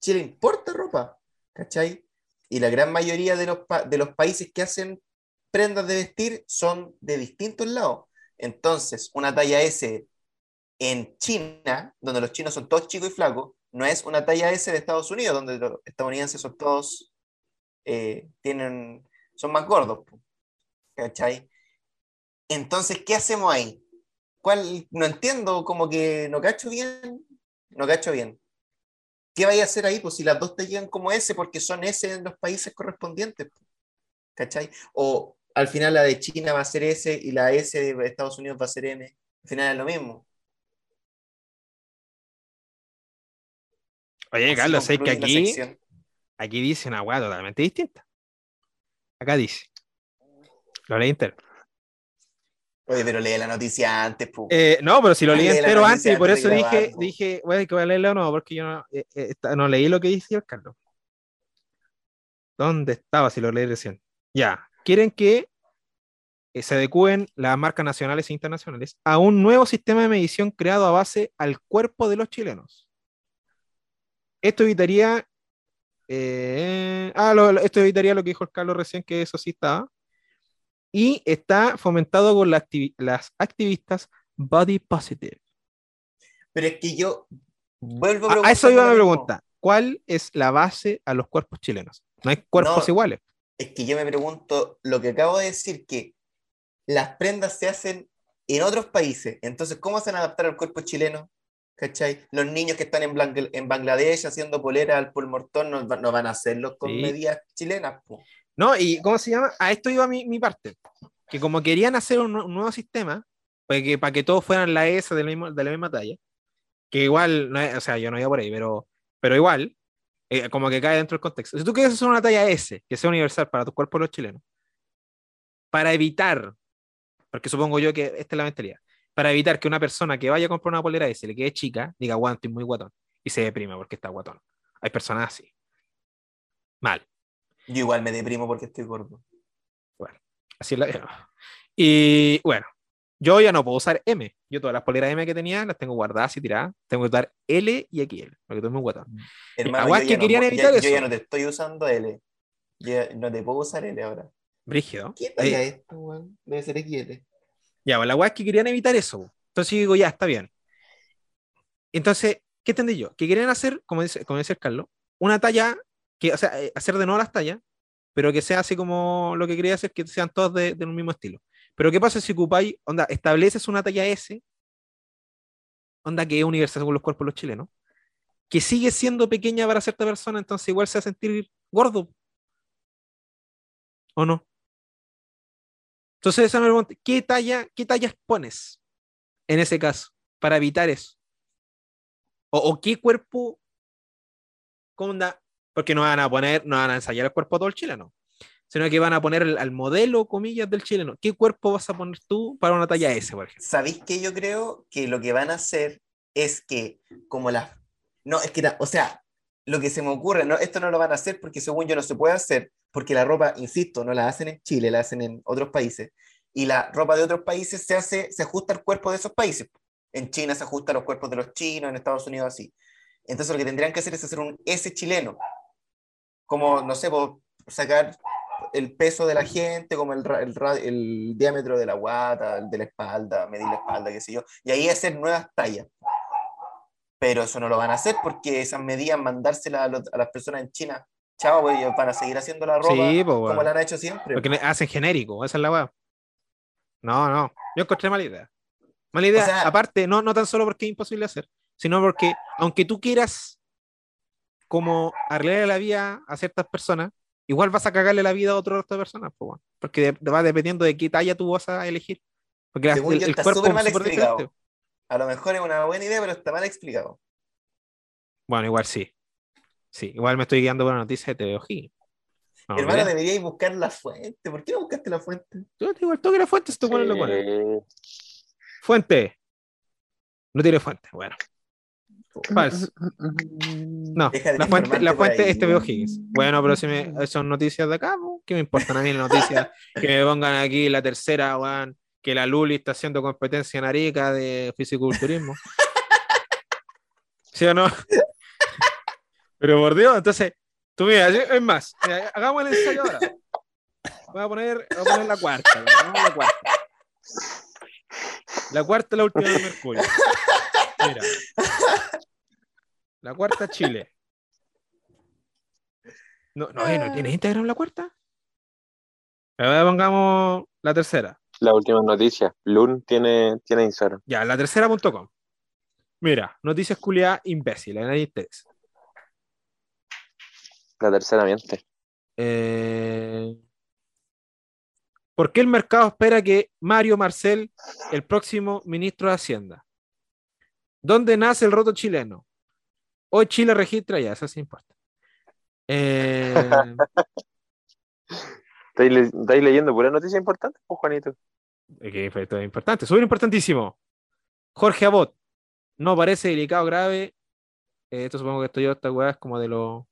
Chile importa ropa, ¿cachai? Y la gran mayoría de los, países que hacen prendas de vestir son de distintos lados. Entonces, una talla S en China, donde los chinos son todos chicos y flacos, no es una talla S de Estados Unidos, donde los estadounidenses son todos eh, tienen, son más gordos, ¿cachai? Entonces, ¿qué hacemos ahí? ¿Cuál? No entiendo, como que no cacho bien, no cacho bien. ¿Qué vaya a hacer ahí? Pues si las dos te llegan como S, porque son S en los países correspondientes. po. ¿cachai? O al final la de China va a ser S y la S de Estados Unidos va a ser M. Al final es lo mismo. Oye, Así Carlos, sé que aquí, aquí dice una weá totalmente distinta. Acá dice. Lo leí entero. Oye, pero lee la noticia antes. Eh, no, pero si lo leí Lee entero antes y por antes eso dije, grabar, po. dije, bueno, que voy a leerlo o no, porque yo no, eh, eh, no leí lo que dice el Carlos. ¿Dónde estaba si lo leí recién? Ya, quieren que se adecúen las marcas nacionales e internacionales a un nuevo sistema de medición creado a base al cuerpo de los chilenos. Esto evitaría, ah, lo- esto evitaría lo que dijo el Carlos recién, que eso sí estaba, y está fomentado por la activi- las activistas body positive. Pero es que yo vuelvo A, a eso preguntarme iba mismo. pregunta. ¿Cuál es la base a los cuerpos chilenos? No hay cuerpos No. iguales. Es que yo me pregunto lo que acabo de decir, que las prendas se hacen en otros países. Entonces, ¿cómo se van a adaptar al cuerpo chileno? ¿Cachai? Los niños que están en, en Bangladesh haciendo polera al pulmortón no, no van a hacerlo con Sí. medidas chilenas. po. No, y ¿cómo se llama? A esto iba mi, parte. Que como querían hacer un, nu- un nuevo sistema, para que, para que todos fueran la S del mismo, de la misma talla, que igual, o sea, yo no iba por ahí, pero, pero igual, eh, como que cae dentro del contexto. Si tú quieres hacer una talla S, que sea universal para tu cuerpo los chilenos, para evitar, porque supongo yo que esta es la mentalidad, para evitar que una persona que vaya a comprar una polera S le quede chica, diga, guau, estoy muy guatón, y se deprima porque está guatón. Hay personas así. Mal. Yo igual me deprimo porque estoy gordo. Así es la vida. Y bueno, yo ya no puedo usar M. Yo todas las poleras M que tenía las tengo guardadas y tiradas. Tengo que usar L y XL, porque estoy muy guatón. Hermano, aguas yo que ya no querían evitar ya- eso. Yo ya no te estoy usando L. Ya no te puedo usar L ahora. Brígido. ¿Qué talla es esto, weón? Debe ser XL. Ya, pues la weá es que querían evitar eso. Entonces yo digo, ya, está bien. Entonces, ¿qué entendí yo? Que querían hacer, como dice, como dice el Carlos, una talla, que, o sea, eh, hacer de nuevo las tallas, pero que sea así como lo que quería hacer, que sean todas de- del mismo estilo. Pero ¿qué pasa si ocupáis, onda, estableces una talla S, onda que es universal según los cuerpos de los chilenos, que sigue siendo pequeña para cierta persona, entonces igual se va a sentir gordo. ¿O no? Entonces esa me pregunta, ¿qué talla, qué tallas pones en ese caso para evitar eso? ¿O, o qué cuerpo? ¿Cómo onda? Porque no van a poner, no van a ensayar el cuerpo todo el chileno, sino que van a poner al modelo, comillas, del chileno. ¿Qué cuerpo vas a poner tú para una talla S, por ejemplo? ¿Sabéis que yo creo que lo que van a hacer es que, como las. No, es que, o sea, lo que se me ocurre, no, esto no lo van a hacer porque según yo no se puede hacer, porque la ropa, insisto, no la hacen en Chile, la hacen en otros países. Y la ropa de otros países se hace, se ajusta al cuerpo de esos países. En China se ajusta a los cuerpos de los chinos, en Estados Unidos así. Entonces lo que tendrían que hacer es hacer un S chileno. Como, no sé, por sacar el peso de la gente, como el, el, el diámetro de la guata, el de la espalda, medir la espalda, qué sé yo, y ahí hacer nuevas tallas. Pero eso no lo van a hacer porque esas medidas, mandárselas a, los- a las personas en China, chao, pues, ellos van a seguir haciendo la ropa Sí, pues, como bueno. la han hecho siempre. Porque hacen genérico, esa es la weá. No, no. Yo encontré mala idea. Mala idea, O sea- aparte, no, no tan solo porque es imposible hacer, sino porque aunque tú quieras como arreglarle la vida a ciertas personas, igual vas a cagarle la vida a otro resto de personas, pues, porque de- va dependiendo de qué talla tú vas a elegir. Porque la- Según el, yo, el está cuerpo es mal explicado. diferente. A lo mejor es una buena idea, pero está mal explicado. Bueno, igual sí. Sí, igual me estoy guiando por la noticia de TV O'Higgins. Vamos a Hermano, ver. deberíais buscar la fuente. ¿Por qué no buscaste la fuente? Yo te digo el toque la fuente, si tú pones lo pones. Sí. Fuente. No tiene fuente. Bueno. Falso. No, Deja de la fuente, la fuente ahí. es TV O'Higgins. Bueno, pero si me, [LAUGHS] son noticias de acá, ¿qué me importan a mí las noticias? [LAUGHS] Que me pongan aquí la tercera, weón, que la Luli está haciendo competencia en Arica de fisiculturismo. ¿Sí o no? [LAUGHS] Pero por Dios, entonces, tú mira, es más, mira, hagamos el ensayo ahora. Voy a poner, voy a poner la cuarta, weón, vamos a la cuarta. La cuarta la última de Mercurio. Mira. La cuarta Chile. No, no, ¿no tienes Instagram la cuarta? Ahora pongamos la tercera. La última noticia. Lun tiene, tiene Instagram. Ya, la tercera.com. Mira, noticias culiadas imbéciles, a nadie interesa. La tercera miente. Eh, ¿Por qué el mercado espera que Mario Marcel, el próximo ministro de Hacienda? ¿Dónde nace el roto chileno? Hoy Chile registra ya, eso sí importa. Eh, [LAUGHS] ¿Estáis, le- estáis leyendo pura noticia importante, pues, Juanito? Que esto es importante, súper importantísimo. Jorge Abot, no parece delicado grave. Eh, esto supongo que estoy yo, esta weá es como de los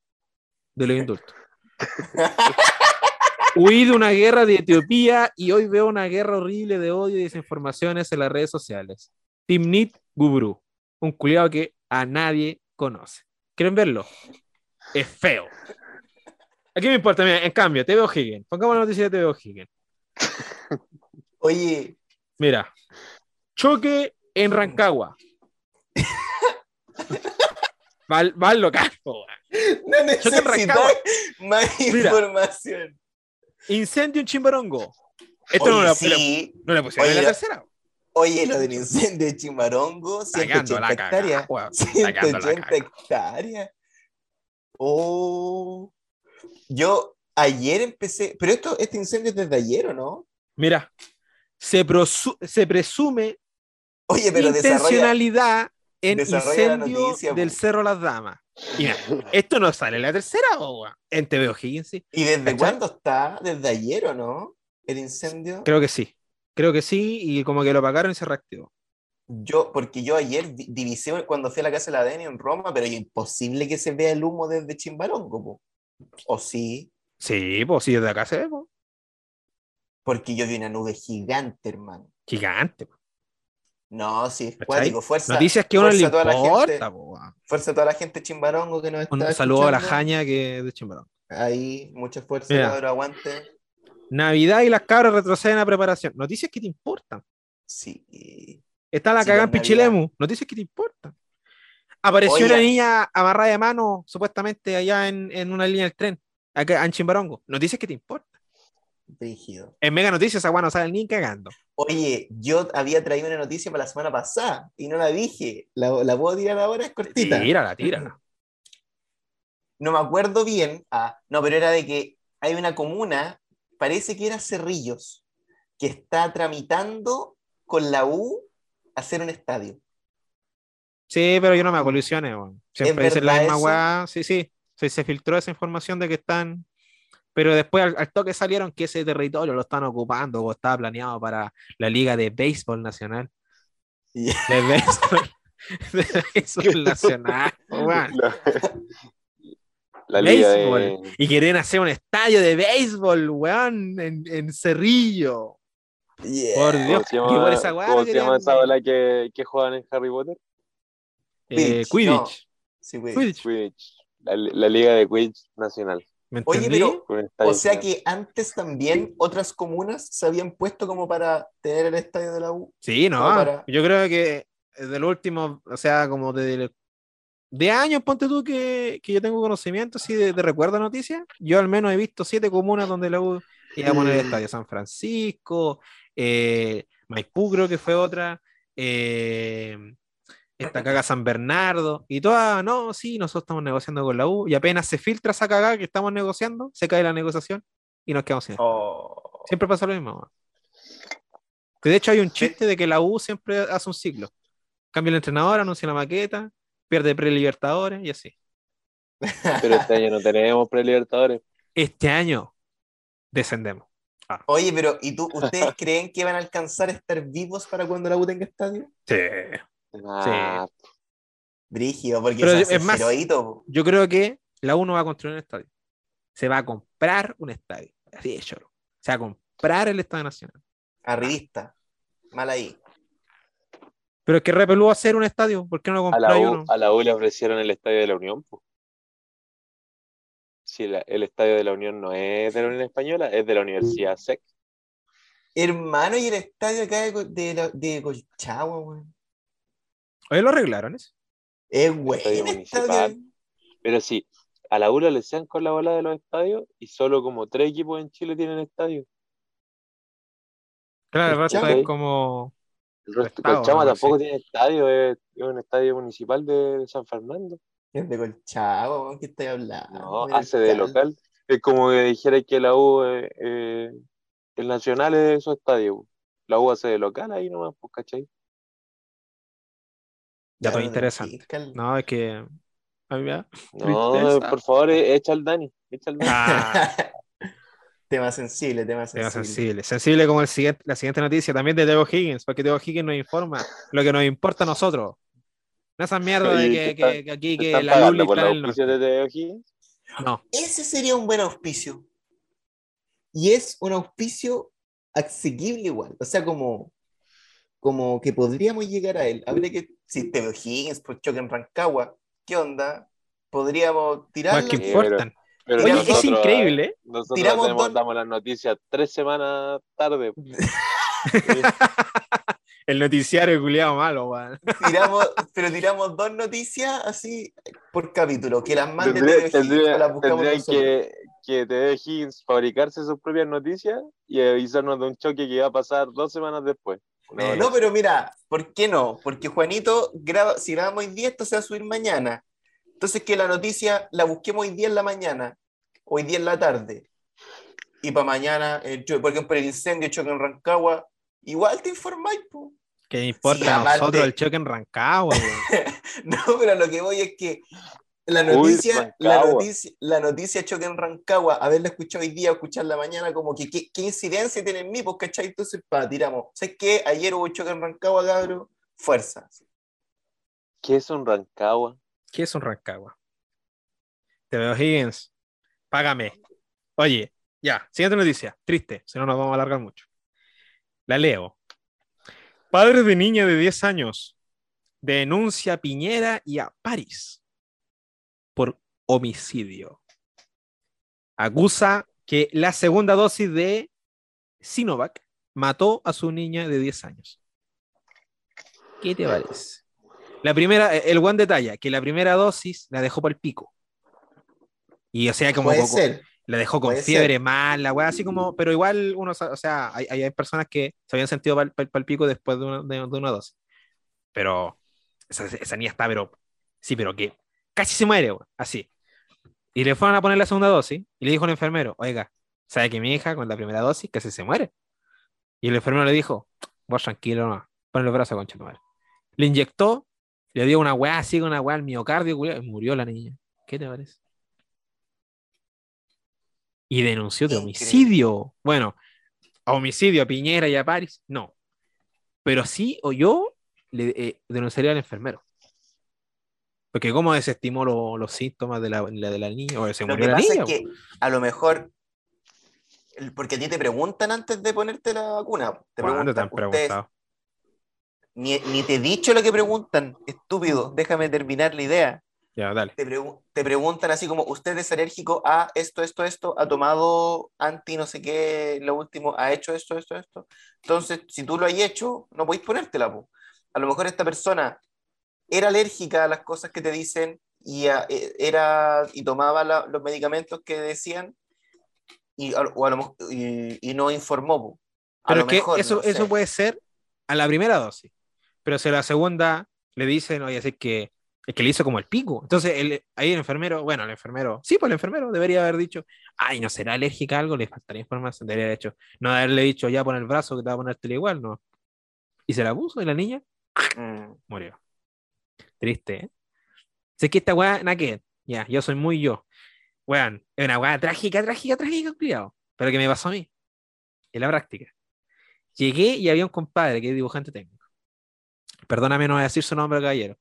de los indultos. [LAUGHS] Huí de una guerra de Etiopía y hoy veo una guerra horrible de odio y desinformaciones en las redes sociales. Timnit Gubru, un culiado que a nadie conoce. ¿Quieren verlo? Es feo. Aquí me importa, mira, en cambio, TV O'Higgins. Pongamos la noticia de TV O'Higgins. Oye, Mira, choque en Rancagua. Va, va al local, no Rancagua. más Mira. información. Incendio en Chimbarongo. Esto Oye, no, lo, sí. no le pusieron en la tercera. Oye, lo del incendio de Chimarongo, Sacando 180 la cagada, hectáreas. weón. Sacando la 180 cagada. hectáreas. Oh. Yo ayer empecé, pero esto, este incendio es desde ayer, ¿o no? Mira, se, prosu- se presume Oye, pero intencionalidad en incendio noticia, del. Cerro Las Damas. Y mira, esto no sale en la tercera, weón. En TV O'Higgins, sí. ¿Y desde ¿Cachai? cuándo está? ¿Desde ayer o no? El incendio. Creo que sí. Creo que sí, y como que lo apagaron y se reactivó. Yo, porque yo ayer di- divisé cuando fui a la casa de la Deni en Roma, pero es imposible que se vea el humo desde Chimbarongo, po. ¿O sí? Sí, pues sí, desde acá se ve, po. Porque yo vi una nube gigante, hermano. Gigante. po. No, sí, es cuático. Fuerza, Noticias que uno le fuerza a toda la importa, gente. po, fuerza a toda la gente chimbarongo que nos está Un saludo a la. Jaña que es de Chimbarón. Ahí, mucha fuerza, Mira. aguante. Navidad y las cabras retroceden a preparación. Noticias que te importan. Sí. Está la Sí, cagada en con Pichilemu. Noticias que te importan. Apareció Oiga. una niña amarrada de mano, supuestamente allá en, en una línea del tren, acá en Chimbarongo. Noticias que te importan. Rígido. En Mega Noticias, agua no sale ni cagando. Oye, yo había traído una noticia para la semana pasada y no la dije. La, la puedo tirar ahora, es cortita. Tírala, tírala. No me acuerdo bien. Ah, no, pero era de que hay una comuna, parece que era Cerrillos, que está tramitando con la U hacer un estadio. Sí, pero yo no me hago ilusiones, weón. Siempre ¿Es dicen la misma weá. Sí, sí. Se, se filtró esa información de que están. Pero después al, al toque salieron que ese territorio lo están ocupando o estaba planeado para la Liga de Béisbol Nacional. De Béisbol, [LAUGHS] de béisbol [LAUGHS] Nacional. La, la liga de... Béisbol. Y quieren hacer un estadio de béisbol, weón, en, en Cerrillo. Yeah. Por Dios. ¿Cómo se llama, por esa weá cómo no se llama querían- esa ola que, que juegan en Harry Potter? Eh, Quidditch, no. Sí. Quidditch. Quidditch. La, la liga de Quidditch nacional. ¿Me Oye, pero- O sea que antes también otras comunas se habían puesto como para tener el estadio de la U. Sí, no. para- Yo creo que desde el último, o sea, como de, de años, ponte tú que, que yo tengo conocimiento, sí, de, de recuerdo noticias. Yo al menos he visto siete comunas donde la U iba a poner el Mm. estadio. San Francisco, eh, Maipú creo que fue otra, eh, esta caga San Bernardo, y todas, no, sí, nosotros estamos negociando con la U, y apenas se filtra esa cagada que estamos negociando, se cae la negociación y nos quedamos sin. Oh. Siempre pasa lo mismo. Que de hecho hay un chiste de que la U siempre hace un ciclo. Cambia el entrenador, anuncia la maqueta, pierde pre-libertadores y así. [LAUGHS] Pero este año no tenemos prelibertadores. Este año descendemos. Oye, pero ¿y tú, ustedes [LAUGHS] creen que van a alcanzar a estar vivos para cuando la U tenga estadio? Sí. Ah, Brígido, porque Pero es más- heroíto. Yo creo que la U no va a construir un estadio. Se va a comprar un estadio. Así de choro. Se va a comprar el Estadio Nacional. Arribista. Mal ahí. Pero es que repelú hacer un estadio. ¿Por qué no lo a, la compráis uno? a la U le ofrecieron el estadio de la Unión. Sí, la- el estadio de la Unión no es de la Unión Española, es de la Universidad SEC. Hermano, y el estadio acá de, de, la- de Colchagua, weón. Hoy lo arreglaron eso. Es municipal. estadio. Pero sí, a la U le sean con la bola de los estadios y solo como tres equipos en Chile tienen estadio. Claro, el resto es como. El resto, Colchama ¿no? tampoco Sí. tiene estadio, es, es un estadio municipal de, de San Fernando. Es de Colchagua, ¿qué estoy hablando? No, hace de cal- local. Es como que dijera que la U eh, eh, el Nacional es su estadio. La U hace de local ahí nomás, pues, ¿cachai? Ya, todo interesante. que ir, Cal- No, es que. a mí me da No, por favor, e- echa al Dani. Echa al Dani. Ah, [LAUGHS] tema sensible, tema tema sensible. sensible. Sensible como el siguiente, la siguiente noticia también de Teo Higgins, porque Teo Higgins nos informa lo que nos importa a nosotros. No esas mierdas de que, ¿te que- que aquí ¿Te que están la por está en el auspicio norte. de Teo Higgins? No, Ese sería un buen auspicio. Y es un auspicio asequible igual. O sea, como, como que podríamos llegar a él. Habría que, si te Higgins por choque en Rancagua, ¿qué onda? Podríamos más tirarla. que Sí, importan. Pero Oye, nosotros, es increíble. ¿eh? Nosotros Tiramos tenemos- damos las noticias tres semanas tarde. [LAUGHS] El noticiario culiado malo, weón. Tiramos, pero tiramos dos noticias así por capítulo, que las mande Tendría- Teo Higgins tendría- o las buscamos tendrían nosotros. que, que Teo Higgins fabricarse sus propias noticias y avisarnos de un choque que va a pasar dos semanas después. Hora. No, pero mira, ¿por qué no? Porque Juanito graba, si grabamos hoy día, esto se va a subir mañana. Entonces que la noticia la busquemos hoy día en la mañana, hoy día en la tarde. Y para mañana, el cho- por ejemplo, el incendio choque en Rancagua, igual te informáis, po. Que importa Sí, a nosotros el choque en Rancagua. [LAUGHS] No, pero a lo que voy es que la Uy, noticia, la noticia, la noticia choque en Rancagua, haberla escuchado hoy día escucharla mañana, como que qué, qué incidencia tiene en mí, pues, ¿cachai? Entonces, para, tiramos. ¿Sabes qué? Ayer hubo choque en Rancagua, cabrón. Fuerza. ¿Qué es un Rancagua? ¿Qué es un Rancagua? Te veo Higgins. Págame. Oye, ya, siguiente noticia. Triste, si no nos vamos a alargar mucho. La leo. Padre de niña de 10 años denuncia a Piñera y a París por homicidio. Acusa que la segunda dosis de Sinovac mató a su niña de 10 años. ¿Qué te parece? La primera, el buen detalla, que la primera dosis la dejó por el pico. Y o sea, como Puede ser. la dejó con Puede fiebre ser. mal, la weá, así como, pero igual uno, o sea, hay, hay personas que se habían sentido para el pico después de una, de, de una dosis. Pero esa, esa niña está, pero sí, pero que casi se muere, weón, así. Y le fueron a poner la segunda dosis y le dijo al enfermero, oiga, ¿sabe que mi hija con la primera dosis casi se muere? Y el enfermero le dijo, vos tranquilo, no, ponle el brazo, concha tu madre. Le inyectó, le dio una weá así, con una weá al miocardio, y murió la niña. ¿Qué te parece? Y denunció de homicidio. Bueno, a homicidio a Piñera y a París, no. Pero sí, o yo le eh, denunciaría al enfermero. Porque cómo desestimó lo- los síntomas de la, la- de la niña, o se Lo murió que la pasa niña. es que a lo mejor, porque a ti te preguntan antes de ponerte la vacuna. Te ¿Cuándo te preguntan, han preguntado? Ni, ni te he dicho lo que preguntan, estúpido, déjame terminar la idea. Ya, dale. Te, pregu- te preguntan así como, ¿usted es alérgico a esto, esto, esto? ¿Ha tomado anti no sé qué, lo último? ¿Ha hecho esto, esto, esto? Entonces, si tú lo has hecho, no podéis ponértela. po. A lo mejor esta persona era alérgica a las cosas que te dicen y, a- e- era, y tomaba la- los medicamentos que decían y, a- o a lo y, y no informó. po. Pero que mejor, eso, no sé. eso puede ser a la primera dosis. Pero si la segunda le dicen, oye, es que es que le hizo como el pico. Entonces, el, ahí el enfermero, bueno, el enfermero, sí, pues el enfermero debería haber dicho, ay, no será alérgica a algo, le faltaría información. Debería haber hecho, no haberle dicho, ya pon el brazo que te va a ponértelo igual, no. Y se la puso y la niña Mm. murió. Triste, ¿eh? Sé que esta weá, nada que. Ya, yo soy muy yo. Weón, es una weá trágica, trágica, trágica, cuidado. Pero que me pasó a mí. En la práctica. Llegué y había un compadre que es dibujante técnico. Perdóname, no voy a decir su nombre, caballero.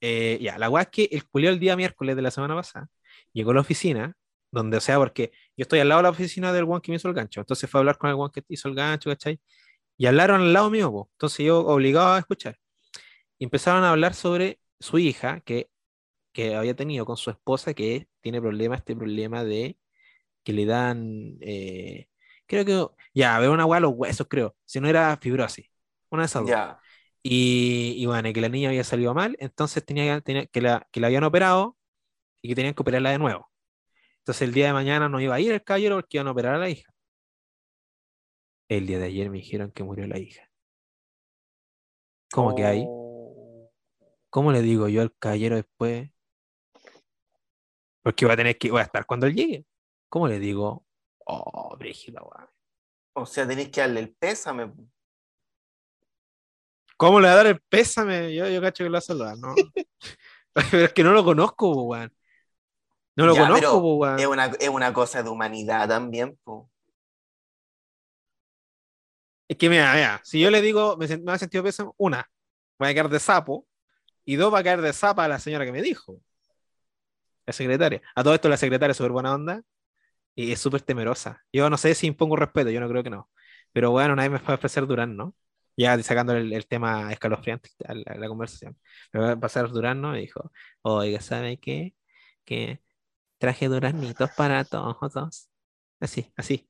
Eh, ya, la weá es que el culio el día miércoles de la semana pasada llegó a la oficina, donde, o sea, porque yo estoy al lado de la oficina del one que me hizo el gancho. Entonces fue a hablar con el one que hizo el gancho, ¿cachai? Y hablaron al lado mío, po. entonces yo obligado a escuchar. Y empezaron a hablar sobre su hija que, que había tenido con su esposa, que tiene problema, este problema de que le dan, eh, creo que, ya, veo una hueá a los huesos, creo, si no era fibrosis, una de esas dos. Ya. Y, y bueno, que la niña había salido mal, entonces tenía, tenía- que, la, que la habían operado y que tenían que operarla de nuevo. Entonces el día de mañana no iba a ir el caballero porque iban a operar a la hija. El día de ayer me dijeron que murió la hija. ¿Cómo que hay? Oh. ¿Cómo le digo yo al caballero después? Porque va a tener que, voy a estar cuando él llegue. ¿Cómo le digo? Oh, brígido, weón. O sea, tenéis que darle el pésame. ¿Cómo le va a dar el pésame? Yo, yo cacho que lo va a saludar, ¿no? [LAUGHS] pero es que no lo conozco, weón. No lo Ya, conozco, weón. Es una, es una cosa de humanidad también, po. Es que mira, mira, si yo le digo, me, me ha sentido pésame, una, voy a caer de sapo, y dos, va a caer de zapa a la señora que me dijo. La secretaria. A todo esto la secretaria es súper buena onda y es súper temerosa. Yo no sé si impongo respeto, yo no creo que no. Pero bueno, nadie me a ofrecer Durán, ¿no? Ya sacando el, tema escalofriante a la, conversación. Me va a pasar Durán, ¿no? Y dijo, oiga, ¿sabe qué? Que traje duranitos para todos. Así, así.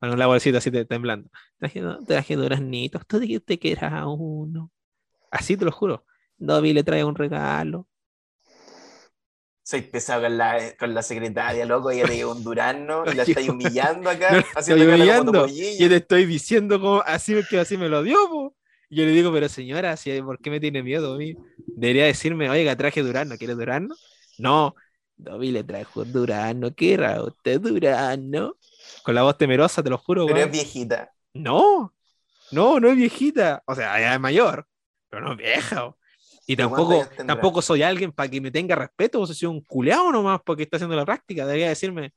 Con la bolsita así te- temblando. Traje, traje duraznitos. Tú dijiste que era uno. Así te lo juro. Dobby le trae un regalo. Soy pesado con la, con la secretaria, loco, ella te lleva un durazno y la estáis humillando acá, No, haciendo estoy humillando. Yo te estoy diciendo como así que así me lo dio, po. Y yo le digo, pero señora, si- ¿por qué me tiene miedo a mí? Debería decirme, oiga, traje Durano, ¿quiere Durano? No, Dobby le trajo Durano, ¿qué era usted Durano? Con la voz temerosa, te lo juro, Pero es viejita. No, no, no es viejita. O sea, ya es mayor, pero no es vieja. Y ¿De cuántos tampoco, tampoco soy alguien para que me tenga respeto, o sea, soy un culeado nomás porque está haciendo la práctica. Debería decirme,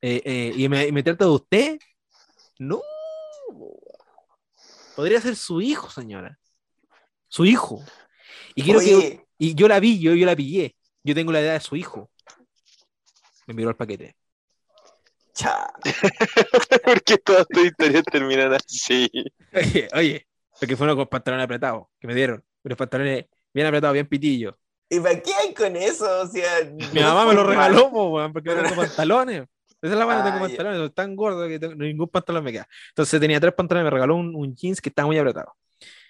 eh, eh, y, me, y me trata de usted. No. Podría ser su hijo, señora. Su hijo. Y quiero que. Y yo la vi, yo, yo la pillé. Yo tengo la edad de su hijo. Me miró el paquete. cha, [LAUGHS] Porque todas tus historias terminan así. [LAUGHS] Oye, oye, porque fueron con pantalones apretados que me dieron. Unos pantalones bien apretados, bien pitillos. ¿y para qué hay con eso? O sea, Mi mamá me lo regaló, po, weón, porque no tengo pantalones. Esa es la mano, no tengo Ah, ya. pantalones, soy tan gordo que tengo- ningún pantalón me queda. Entonces tenía tres pantalones, me regaló un, un jeans que estaba muy apretado.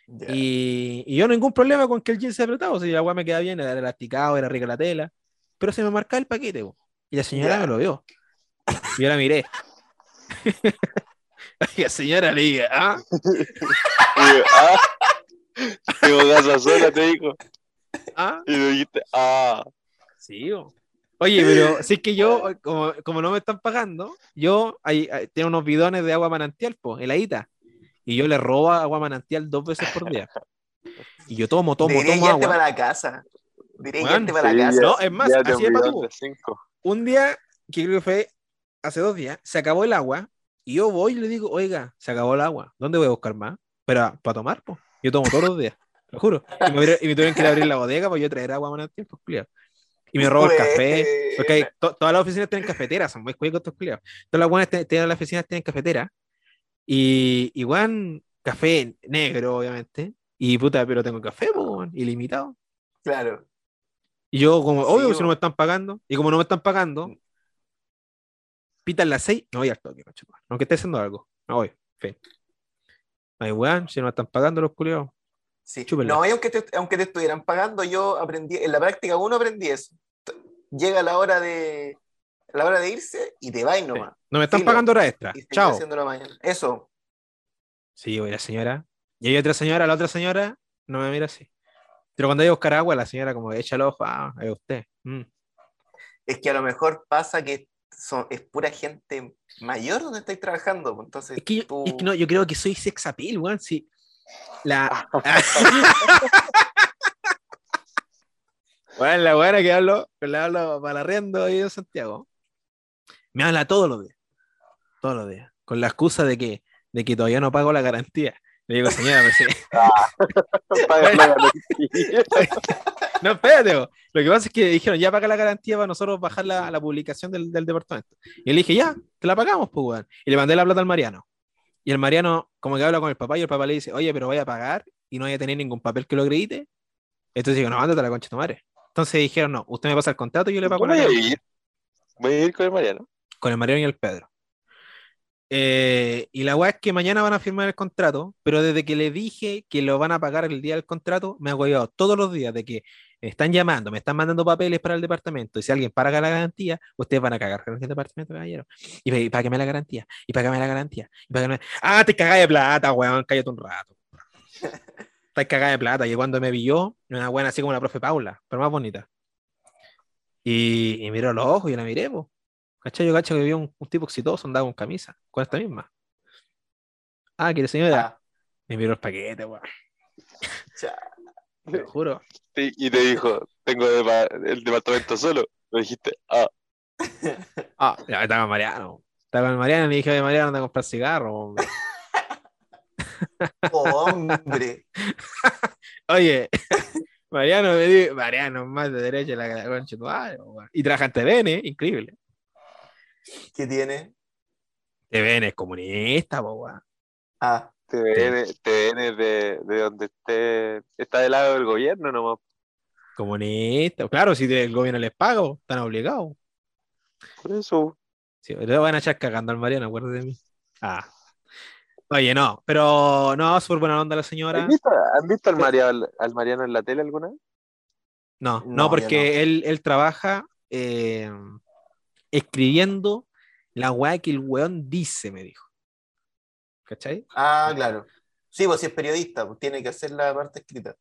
Ya. Y, y yo ningún problema con que el jeans sea apretado, o sea, la weá me queda bien, era elasticado, era rica la tela, pero se me marcaba el paquete, po. y la señora me lo vio. Y yo la miré. [LAUGHS] Y la señora le dije, ah, [LAUGHS] Ah, tengo casa sola, te digo. ah, Y dijiste, ah, Sí. Oye, pero si es que yo, como, como no me están pagando, yo hay, hay- tengo unos bidones de agua manantial, pues, heladita. Y yo le robo agua manantial dos veces por día. Y yo tomo, tomo, Debería tomo agua. para la casa. Weón, guiarte para sí, la casa. ya- No, es más, ya te así cinco. Un día, que creo que fue hace dos días, se acabó el agua. Y yo voy y le digo, oiga, se acabó el agua. ¿Dónde voy a buscar más? Pero para tomar, pues. Yo tomo todos los días, lo juro. Y me, y me tuvieron que ir a abrir la bodega para yo traer agua manantial, pues, culiao. Y me robo el café. Porque hay- to- todas las oficinas tienen cafeteras, son muy cuicos estos culiados. Todas las buenas tienen las oficinas tienen cafetera. Y igual café negro, obviamente. Y puta, pero tengo café, weón, ilimitado. Claro. Y yo, como, Sí, obvio, si bo. no me están pagando. Y como no me están pagando, pitan las seis, no voy al toque, macho. Aunque esté haciendo algo. No voy, fin. Hay weón, si no me están pagando los culiados. Sí. Chúpenla. No, y aunque te, aunque te estuvieran pagando, yo aprendí, en la práctica uno aprendí eso. Llega la hora de la hora de irse y te vas nomás. No me están pagando hora extra. Y Chao. mañana. Eso. Sí, voy la señora. Y hay otra señora, la otra señora no me mira así. Pero cuando voy a buscar agua, la señora como echa el ojo, ah, es usted. Mm. Es que a lo mejor pasa que son, es pura gente mayor donde estáis trabajando. pues, Entonces, Es que, yo, tú- es que no, yo creo que soy sex appeal, weón. Sí. La. [LAUGHS] bueno, la buena que hablo, que le hablo para arriendo ahí en Santiago. Me habla todos los días. Todos los días. Con la excusa de que, de que todavía no pago la garantía. Le digo, señora, pues, [LAUGHS] sí. La garantía. [LAUGHS] No, espérate. Lo que pasa es que dijeron, ya paga la garantía para nosotros bajar la, la publicación del, del departamento. Y le dije, ya, te la pagamos, pues, weón. Y le mandé la plata al Mariano. Y el Mariano, como que habla con el papá, y el papá le dice, oye, pero vaya a pagar y no vaya a tener ningún papel que lo acredite. Entonces digo, no, ándate a la concha de tu madre. Entonces dijeron, no, usted me pasa el contrato y yo le pago ¿Cómo la voy a ir? Voy a ir con el Mariano. Con el Mariano y el Pedro. Eh, y la weá es que mañana van a firmar el contrato, pero desde que le dije que lo van a pagar el día del contrato, me ha hueveado todos los días de que me están llamando, me están mandando papeles para el departamento, y si alguien paga la garantía, ustedes van a cagar con el departamento, caballero. Y, y págame la garantía, y págame la garantía, y págame... Ah, te cagás de plata, weón, cállate un rato. [LAUGHS] Estás cagada de plata, y cuando me vio, una buena así como la profe Paula, pero más bonita. Y, y miró los ojos y la miré, po. ¿Cachai? Yo cacho que vio un, un tipo exitoso, andaba con camisa, con esta misma. Ah, ¿quiere señora? Ah, Me miró el paquete, weón. Te lo juro. Sí, Y te dijo, tengo el departamento solo. Me dijiste, ah, Ah, estaba con Mariano. Estaba con Mariano y le dije, Mariano, anda a comprar cigarro. hombre". [LAUGHS] Hombre. [LAUGHS] Oye, [LAUGHS] Mariano me dijo, Mariano, más de derecha la la concha. Y trabaja en TVN, increíble. ¿Qué tiene? TVN es comunista, weón. Ah, TVN, TVN de, de donde esté, está del lado del gobierno nomás. Comunista. Claro, si el gobierno les paga, están obligados. Por eso. Sí, le van a echar cagando al Mariano, acuérdate de mí. Ah. Oye, no, pero no, súper buena onda la señora. ¿Has visto, al, Mariano, al Mariano en la tele alguna vez? No, no, porque Él, él trabaja eh, escribiendo la weá que el weón dice, me dijo. ¿Cachai? ah, claro. Sí, pues si es periodista, pues tiene que hacer la parte escrita.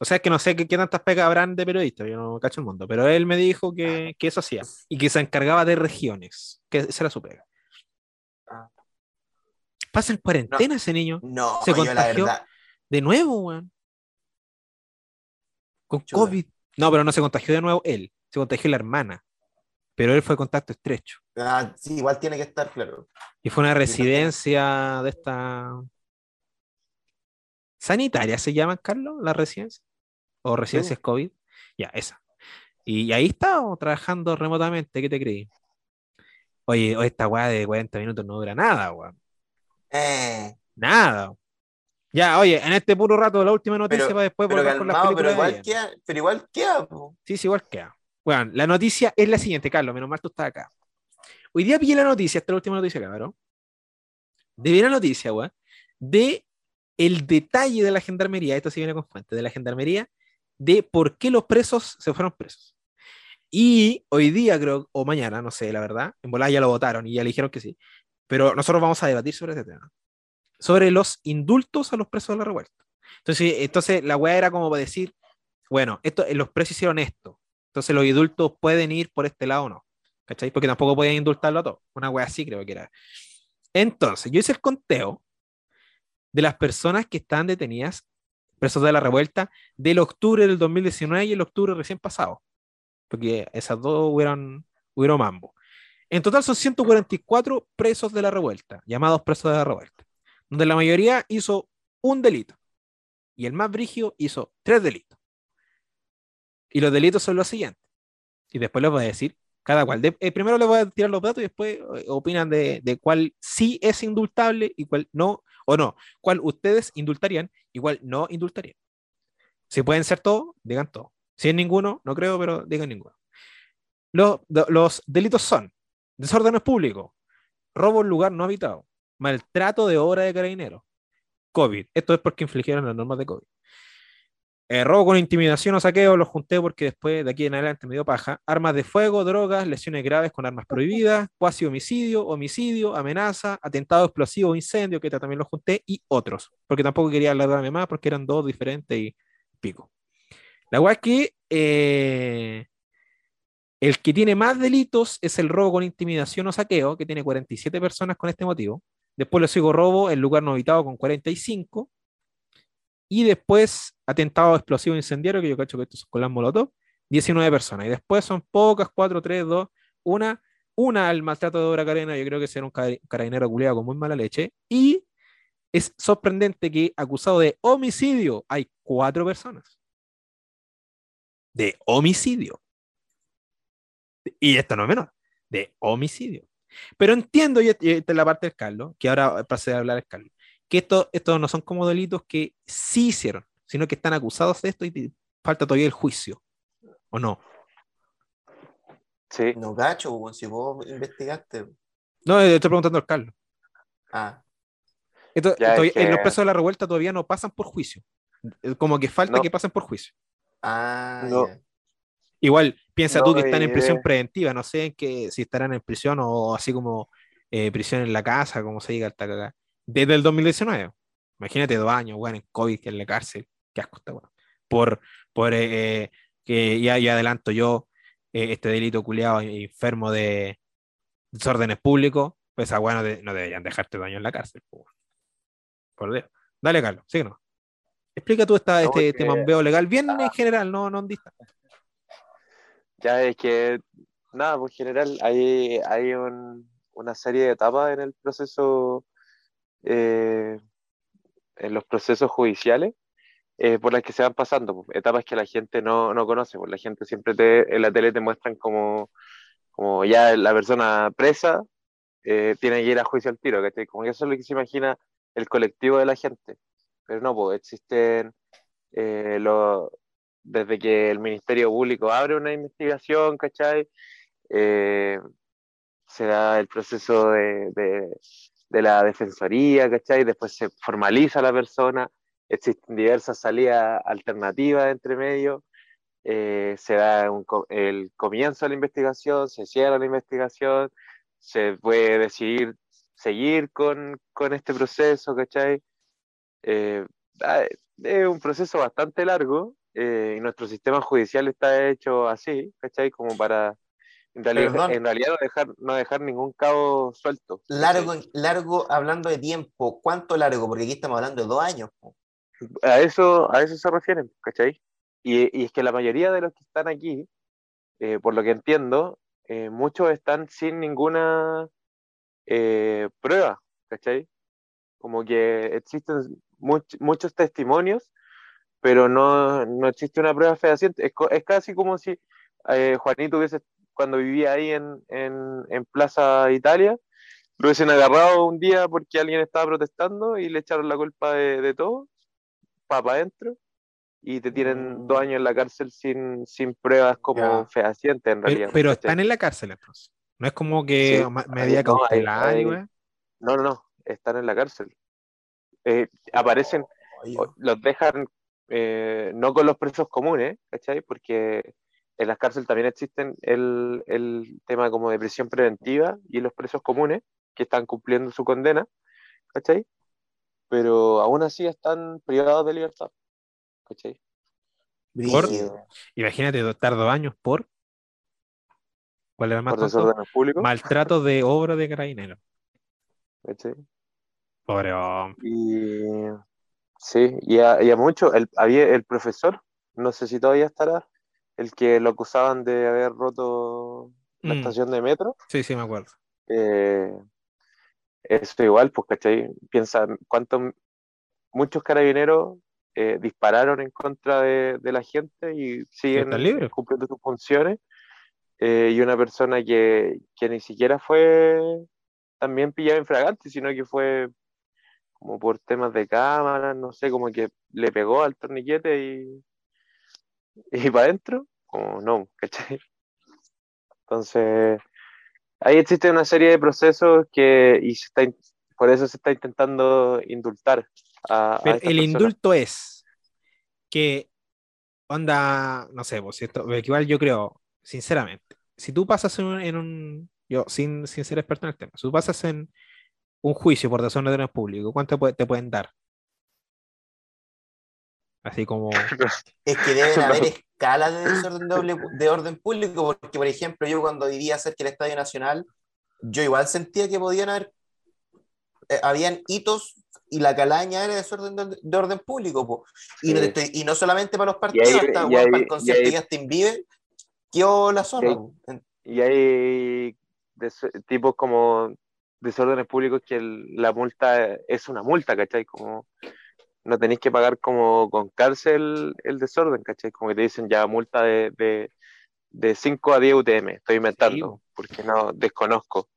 O sea, es que no sé qué, qué tantas pegas habrán de periodistas, yo no cacho el mundo, pero él me dijo que, que eso hacía y que se encargaba de regiones, que esa era su pega. Ah. Pasa en cuarentena ese niño, No, Se yo la contagió. verdad. de nuevo, weón. Con. COVID. No, pero no se contagió de nuevo él, se contagió la hermana, pero él fue contacto estrecho. Ah, sí, igual tiene que estar claro. Y fue una residencia de esta. ¿Sanitaria se llaman, Carlos? ¿La residencia? ¿O residencias COVID? Ya, esa. Y, ahí estaba trabajando remotamente, ¿qué te creí? Oye, esta weá de 40 minutos no dura nada, weón. Eh, Nada. Ya, oye, en este puro rato, la última noticia Pero- para después pero volver con las pero películas de igual queda, pero igual queda, po. Sí, sí, igual queda. Bueno, la noticia es la siguiente, Carlos, menos mal tú estás acá. Hoy día pillé la noticia, esta es la última noticia, cabrón. De ver la noticia, weón, de el detalle de la gendarmería, esto sí viene con fuente, de la gendarmería, de por qué los presos se fueron presos. Y hoy día, creo, o mañana, no sé, la verdad, en volada ya lo votaron y ya le dijeron que sí. Pero nosotros vamos a debatir sobre este tema. Sobre los indultos a los presos de la revuelta. Entonces, entonces la weá era como para decir, bueno, esto, los presos hicieron esto. Entonces los indultos pueden ir por este lado o no. ¿Cachai? Porque tampoco podían indultarlo a todos. Una wea así creo que era. Entonces, yo hice el conteo de las personas que están detenidas, presos de la revuelta, del octubre del 2019 y el octubre recién pasado. Porque esas dos hubieron, hubieron mambo. En total son 144 presos de la revuelta, llamados presos de la revuelta, donde la mayoría hizo un delito y el más brígido hizo tres delitos. Y los delitos son los siguientes. Y después les voy a decir cada cual. Eh, primero les voy a tirar los datos y después eh, opinan de, de cuál sí es indultable y cuál no, o no. Cuál ustedes indultarían y cuál no indultarían. Si pueden ser todos, digan todo. Si es ninguno, no creo, pero digan ninguno. Los, los delitos son desórdenes públicos, robo en lugar no habitado, maltrato de obra de carabineros, COVID. Esto es porque infligieron las normas de COVID. Eh, robo con intimidación o saqueo, los junté porque después de aquí en adelante me dio paja. Armas de fuego, drogas, lesiones graves con armas prohibidas, [LAUGHS] cuasi homicidio, homicidio, amenaza, atentado explosivo, incendio, que también los junté, y otros. Porque tampoco quería alargarme más porque eran dos diferentes y pico. La weá es que eh, el que tiene más delitos es el robo con intimidación o saqueo, que tiene 47 personas con este motivo. Después le sigo robo en lugar no habitado con 45. Y después atentado explosivo incendiario, que yo cacho que estos son con las molotov, 19 personas. Y después son pocas, 4, 3, 2, una, una al maltrato de obra carena, yo creo que será un car- carabinero culiado con muy mala leche. Y es sorprendente que acusado de homicidio hay cuatro personas. De homicidio. Y esto no es menor, de homicidio. Pero entiendo, y y esta es la parte del Carlos, que ahora pasé a hablar el Carlos, que esto- estos no son como delitos que sí hicieron, sino que están acusados de esto y falta todavía el juicio. ¿O no? Sí. No cacho, weón, si vos investigaste. No, eh, estoy preguntando al Carlos. Ah, Esto- Ya, es todavía- que- Los presos de la revuelta todavía no pasan por juicio. Eh, Como que falta No. que pasen por juicio. ah, No. Igual, piensa tú que están en prisión preventiva, no sé en qué, si estarán en prisión o así como eh, prisión en la casa, como se diga, hasta acá, desde el 2019. Imagínate dos años, weón, en COVID, que en la cárcel, qué asco está, weón. Por, por eh, eh, que ya, ya adelanto yo, eh, este delito culiado enfermo de desórdenes públicos, Pues esa weá no, de- no deberían dejarte daño en la cárcel. weón. Por Dios. Dale, Carlos, síguenos. Explica tú esta, No, este, es este mambeo legal, bien en general, no, no en dista. Ya es que, nada, por general hay, hay un- una serie de etapas en el proceso, eh, en los procesos judiciales, eh, por las que se van pasando, etapas que la gente no, no conoce, pues la gente siempre te, en la tele te muestran como, como ya la persona presa eh, tiene que ir a juicio al tiro, ¿cachai? Como que eso es lo que se imagina el colectivo de la gente, pero no, pues existen eh, los desde que el Ministerio Público abre una investigación, ¿cachai? Eh, se da el proceso de, de- de la defensoría, ¿cachai? Después se formaliza la persona, existen diversas salidas alternativas entre medio, eh, se da el comienzo de la investigación, se cierra la investigación, se puede decidir seguir con, con este proceso, ¿cachai? Eh, ah, es un proceso bastante largo eh, y nuestro sistema judicial está hecho así, ¿cachai? Como para en realidad, Perdón. en realidad no, dejar, no dejar ningún cabo suelto. Largo, largo, hablando de tiempo, ¿cuánto largo? Porque aquí estamos hablando de dos años. A eso, a eso se refieren, ¿cachai? Y, y es que la mayoría de los que están aquí, eh, por lo que entiendo, eh, muchos están sin ninguna eh, prueba, ¿cachai? Como que existen much- muchos testimonios, pero no, no existe una prueba fehaciente. Es, es casi como si Juanito hubiese, cuando vivía ahí en, en, en Plaza Italia, lo hubiesen agarrado un día porque alguien estaba protestando y le echaron la culpa de, de todo, para adentro, y te tienen Mm. dos años en la cárcel sin, sin pruebas como Ya. fehacientes en realidad. pero están en la cárcel entonces. No es como que Sí, medida no, ahí- cautelar y ahí- weá. No, no, no, están en la cárcel. Eh, aparecen, los dejan eh, no con los presos comunes, ¿cachai? Porque en las cárceles también existen el, el tema como de prisión preventiva y los presos comunes que están cumpliendo su condena, ¿cachai? Pero aún así están privados de libertad, ¿cachai? Imagínate estar dos años por. ¿Cuál era más Por tonto? desorden público, Maltrato de obra de carabineros. ¿cachai? Pobre hombre. Y sí, y a, y a mucho, el, había el profesor, no sé si todavía estará, el que lo acusaban de haber roto la Mm, estación de metro, sí, sí, me acuerdo. eh, eso igual, pues, ¿cachai? Piensa cuántos, muchos carabineros eh, dispararon en contra de, de la gente y siguen cumpliendo sus funciones, eh, y una persona que, que ni siquiera fue también pillada en fragante, sino que fue como por temas de cámara, no sé, como que le pegó al torniquete y, y para adentro, como no, ¿cachai? Entonces, ahí existe una serie de procesos que, y se está, por eso se está intentando indultar a, a Pero estas el personas. indulto es que, onda, no sé, pues, esto- igual yo creo, sinceramente, si tú pasas en un, en un- yo sin, sin ser experto en el tema, si tú pasas en un juicio por desorden de orden público, ¿cuánto te pueden dar? Así como, [LAUGHS] Es que deben haber escalas de desorden doble- de orden público, porque, por ejemplo, yo cuando vivía cerca del Estadio Nacional, yo igual sentía que podían haber, eh, habían hitos y la calaña era desorden de, de orden público, po. Y, no te Sí. estoy- y no solamente para los partidos, ahí- hasta para el y concierto ahí- de Justin Bieber, quedó la zorra. Y hay tipos como desórdenes públicos que el- la multa es una multa, ¿cachai? Como no tenéis que pagar como con cárcel el desorden, ¿cachai? Como que te dicen ya multa de, de, de 5 a 10 UTM, estoy inventando, porque no desconozco,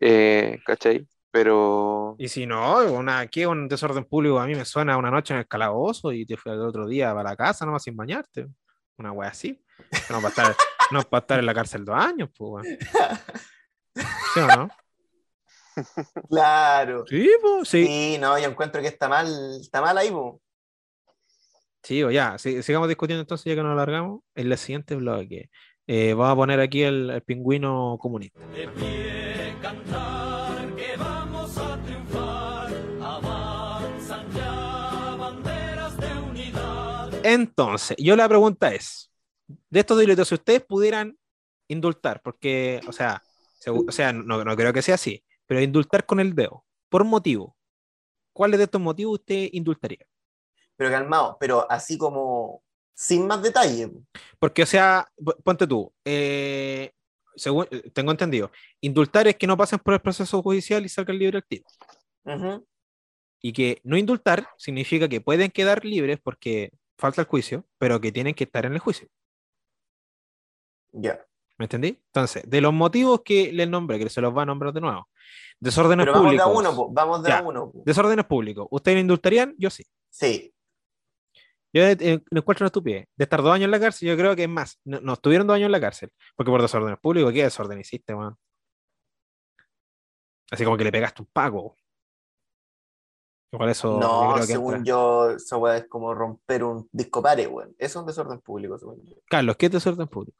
eh, ¿cachai? Pero y si no, una, ¿qué un desorden público? A mí me suena una noche en el calabozo y te fui al otro día para la casa nomás sin bañarte. Una wea así. No para estar, no para estar en la cárcel dos años, pues. ¿Sí o no? Claro. Sí, pues, sí. Sí, no, yo encuentro que está mal, está mal ahí, po. Sí, o ya, si- sigamos discutiendo entonces ya que nos alargamos. En el siguiente bloque eh, vamos a poner aquí el, el pingüino comunista. De pie cantar que vamos a triunfar, avanzan ya banderas de unidad. Entonces, yo la pregunta es, de estos delitos, si ustedes pudieran indultar, porque, o sea, o sea no, no creo que sea así, pero indultar con el dedo, por motivo. ¿Cuáles de estos motivos usted indultaría? Pero calmado, pero así como sin más detalle. po. Porque, o sea, ponte tú, eh, según eh, tengo entendido, indultar es que no pasen por el proceso judicial y salgan libre activo. Ujú. Y que no indultar significa que pueden quedar libres porque falta el juicio, pero que tienen que estar en el juicio. Ya. ¿Me entendí? Entonces, de los motivos que les nombré, que se los va a nombrar de nuevo. Desórdenes Pero vamos de a uno, vamos de a uno. Desórdenes públicos. ¿Ustedes lo indultarían? Yo sí. Sí. Yo eh, eh, lo encuentro una estupidez. De estar dos años en la cárcel, yo creo que es más. No, no estuvieron dos años en la cárcel. Porque por desórdenes públicos, ¿qué desorden hiciste, weón? Así como que le pegaste un pago. Igual eso. no, según entra. yo, esa weá es como romper un disco pare, weón. Eso es un desorden público, según yo. Carlos, ¿qué es desorden público?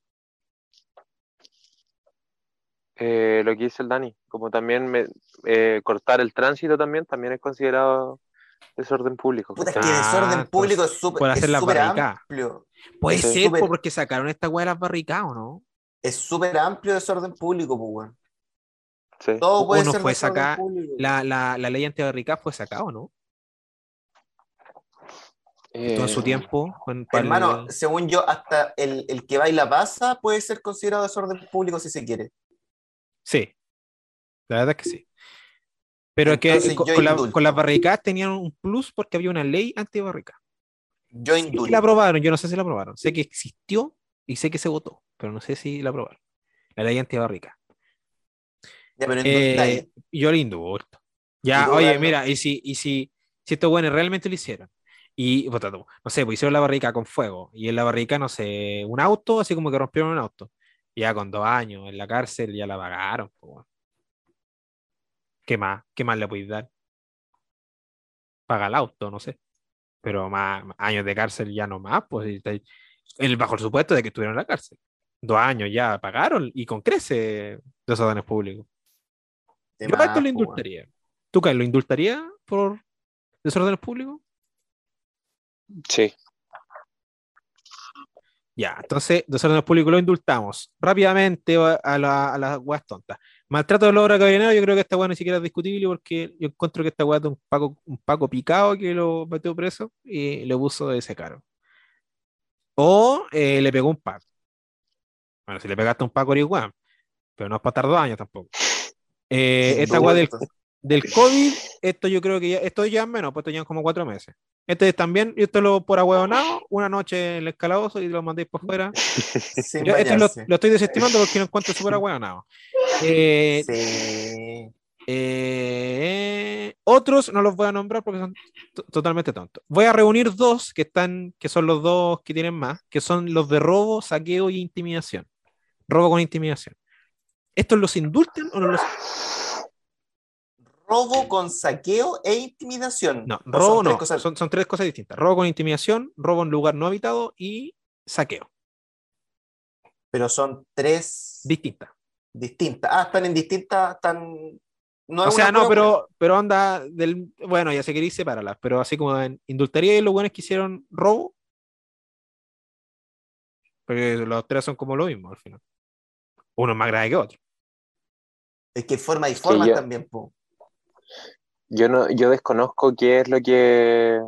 Eh, lo que dice el Dani, como también me- eh, cortar el tránsito también, también es considerado desorden público. Puta, es que ¿cachai? Ah, desorden público es súper es hacer amplio. Puede Es ser porque sacaron esta weá de las barricadas, ¿o no? Es súper amplio desorden público, pues, weón. Sí. Todo puede Uno ser fue desorden sacar. La, la, la ley antibarricadas fue sacada, ¿o no? Todo en su Eh, tiempo. el- Hermano, según yo, hasta el, el que baila pasa puede ser considerado desorden público si se quiere. Sí, la verdad es que sí. Pero es que Entonces, con, yo con la- indulto. con las barricadas tenían un plus porque había una ley antibarricada. Yo Sí indulto. la aprobaron, yo no sé si la aprobaron. Sé que existió y sé que se votó, pero no sé si la aprobaron. La ley antibarrica. Ya, pero Eh, yo le indulto. Ya, ¿Y tú, oye, mira, y si, y si, si estos buenos realmente lo hicieron, y tú, no sé, pues hicieron la barrica con fuego, y en la barrica, no sé, un auto, así como que rompieron un auto, ya con dos años en la cárcel ya la pagaron. ¿Qué más? ¿Qué más le podéis dar? Paga el auto, no sé. Pero más más años de cárcel ya no más, pues el, bajo el supuesto de que estuvieron en la cárcel. Dos años ya pagaron y con crece desórdenes públicos. De Yo a esto más, lo indultaría. ¿Tú, Carlos, lo indultaría por desórdenes públicos? Sí. Ya, entonces, desórdenes públicos lo indultamos. Rápidamente a, a la- a las weas tontas. Maltrato de la obra carabinero, yo creo que esta wea ni siquiera es discutible porque yo encuentro que esta wea es de un paco, un paco picado que lo metió preso y le puso de ese caro. O eh, le pegó un paco. Bueno, si le pegaste un paco, eres weón. Pero no es para estar dos años tampoco. Eh, [LAUGHS] esta wea del. Del COVID, esto yo creo que ya, esto ya menos, pues esto como cuatro meses. Este también, y esto lo por ahueonado, una noche en el escalabozo y lo mandéis por fuera. Yo este lo, estoy desestimando porque lo encuentro súper ahueonado. Eh, Sí. eh, otros no los voy a nombrar porque son to- totalmente tontos. Voy a reunir dos que están, que son los dos que tienen más, que son los de robo, saqueo y intimidación. Robo con intimidación. ¿Estos los indultan o no los Robo con saqueo e intimidación. No, ¿O son robo tres no, cosas? son, son tres cosas distintas. Robo con intimidación, robo en lugar no habitado y saqueo. Pero son tres Distintas. distintas. Ah, están en distintas. Están... No o sea, no, pero, pero onda del. Bueno, ya sé queréis separarlas, pero así como en indultaría y los buenos que hicieron robo. Porque los tres son como lo mismo al final. Uno es más grave que otro. Es que forma y formas yo- también, po. Yo no, yo desconozco qué es lo que.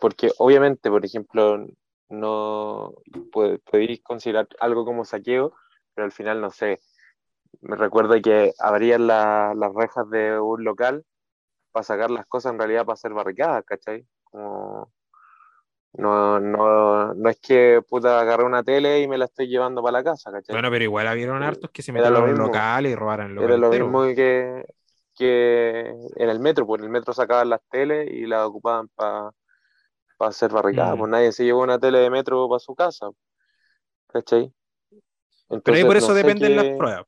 Porque obviamente, por ejemplo, no pod- podéis considerar algo como saqueo, pero al final no sé. Me recuerdo que abrían la- las rejas de un local para sacar las cosas en realidad para hacer barricadas, ¿cachai? Como no, no, no es que puta agarré una tele y me la estoy llevando para la casa, ¿cachai? Bueno, pero igual habieron Eh, hartos que se metieron lo en mismo. locales y robaron local. Era lo mismo que, que en el metro, pues en el metro sacaban las teles y las ocupaban para hacer barricadas, Mm. pues nadie se llevó una tele de metro para su casa, ¿cachai? Pero ahí Entonces, por eso no dependen qué- las pruebas.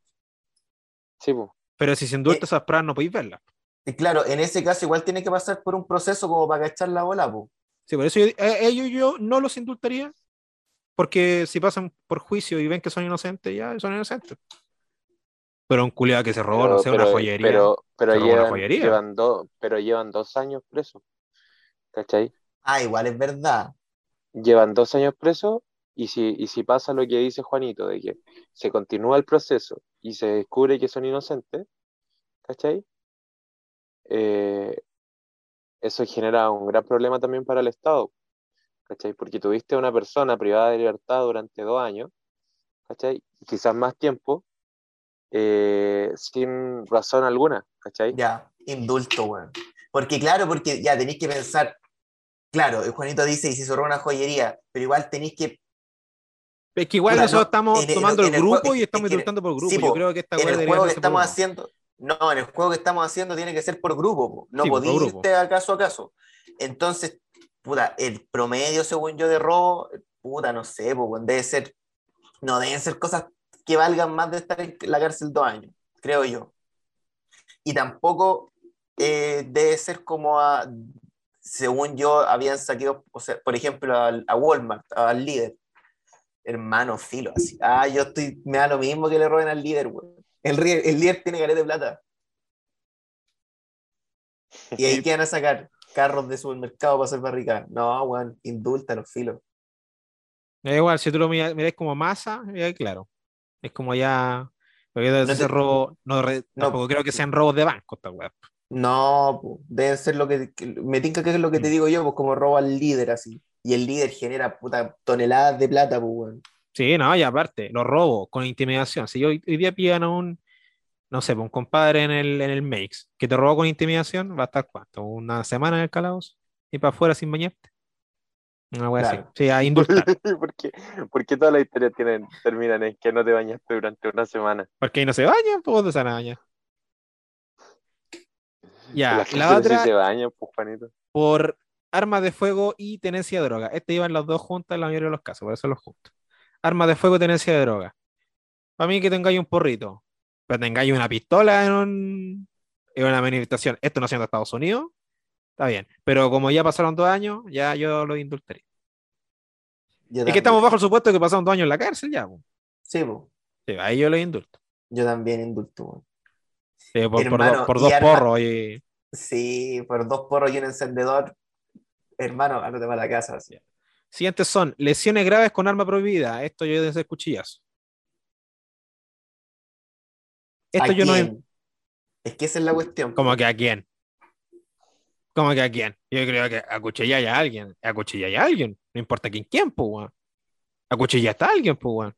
Sí, pues. Pero si se indulta Eh, esas pruebas, no podéis verlas. Y claro, en ese caso igual tiene que pasar por un proceso como para cachar la bola, po. Sí, por eso yo, eh, ellos yo no los indultaría, porque si pasan por juicio y ven que son inocentes, ya son inocentes. Pero un culiado que se robó, Pero, no sé, una joyería. pero, pero llevan, joyería. llevan pero llevan dos años presos, ¿cachai? Ah, igual es verdad. Llevan dos años presos Y si, y si pasa lo que dice Juanito, de que se continúa el proceso y se descubre que son inocentes, ¿cachai? Eh, eso genera un gran problema también para el Estado, ¿cachai? Porque tuviste a una persona privada de libertad durante dos años, ¿cachai? Quizás más tiempo, eh, sin razón alguna, ¿cachai? Ya, indulto, weón. Porque claro, porque ya tenéis que pensar, claro, el Juanito dice, y si se roba una joyería, pero igual tenéis que, Es que igual nosotros no, tomando en el- tomando el en el grupo juego- y estamos en- indultando por grupo. sí, Yo creo que esta en el juego que estamos haciendo, no, en el juego que estamos haciendo tiene que ser por grupo, po. no Sí, podéis irte a caso a caso. Entonces, puta, el promedio, según yo, de robo, puta, no sé, po, weón, debe ser, no deben ser cosas que valgan más de estar en la cárcel dos años, creo yo. Y tampoco eh, debe ser como a, según yo, habían saqueado, o sea, por ejemplo, al- a Walmart, al líder. Hermano, filo, así. Ah, yo estoy, me da lo mismo que le roben al líder, weón. El, líder tiene careta de plata. Y ahí [LAUGHS] que van a sacar carros de supermercado para hacer barricadas. No, weón, indúltanos, filo. Es igual, si tú lo mira- miras como masa, ya claro. Es como ya. No te- robo, no, re- No. tampoco creo que sean robos de banco esta weá. No, debe ser lo que, me tinca que es lo que te Mm. digo yo, pues como roba al líder así. Y el líder genera puta toneladas de plata, pues, weón. Sí, no, y aparte, los robos con intimidación. Si hoy, hoy día pillan a un, no sé, un compadre en el, en el Makes que te robó con intimidación, va a estar cuánto, una semana en el calabozo y para afuera sin bañarte. Una wea Claro. así. Sí, a [LAUGHS] indultar. ¿Por qué, por qué todas las historias tienen, terminan en que no te bañaste durante una semana? Porque ahí no se bañan, pues ¿dónde se van a bañar? Ya, la cárceles otra sí se bañan, pues, Juanito. por armas de fuego y tenencia de droga. Este iban las dos juntas en la mayoría de los casos, por eso los juntos. Armas de fuego y tenencia de droga. Para mí que tengáis un porrito, pero tengáis una pistola en, un- en una manifestación, esto no siendo Estados Unidos, está bien. Pero como ya pasaron dos años, ya yo lo indultaría. Yo Es que estamos bajo el supuesto de que pasaron dos años en la cárcel ya. po. Sí, pues, Sí, ahí yo lo indulto. yo también indulto. Sí, por, por Hermano, dos, por dos arma- porros. y- Sí, por dos porros y un encendedor, hermano, ándate para la casa. así. Siguientes son lesiones graves con arma prohibida. Esto yo desde el cuchillazo. Esto ¿A yo no. quién? Es que esa es la cuestión. ¿Cómo que a quién? ¿Cómo que a quién? Yo creo que acuchillar a alguien. Acuchillar a alguien. No importa quién, quién, pues, weón. Acuchillaste a alguien, pues, weón.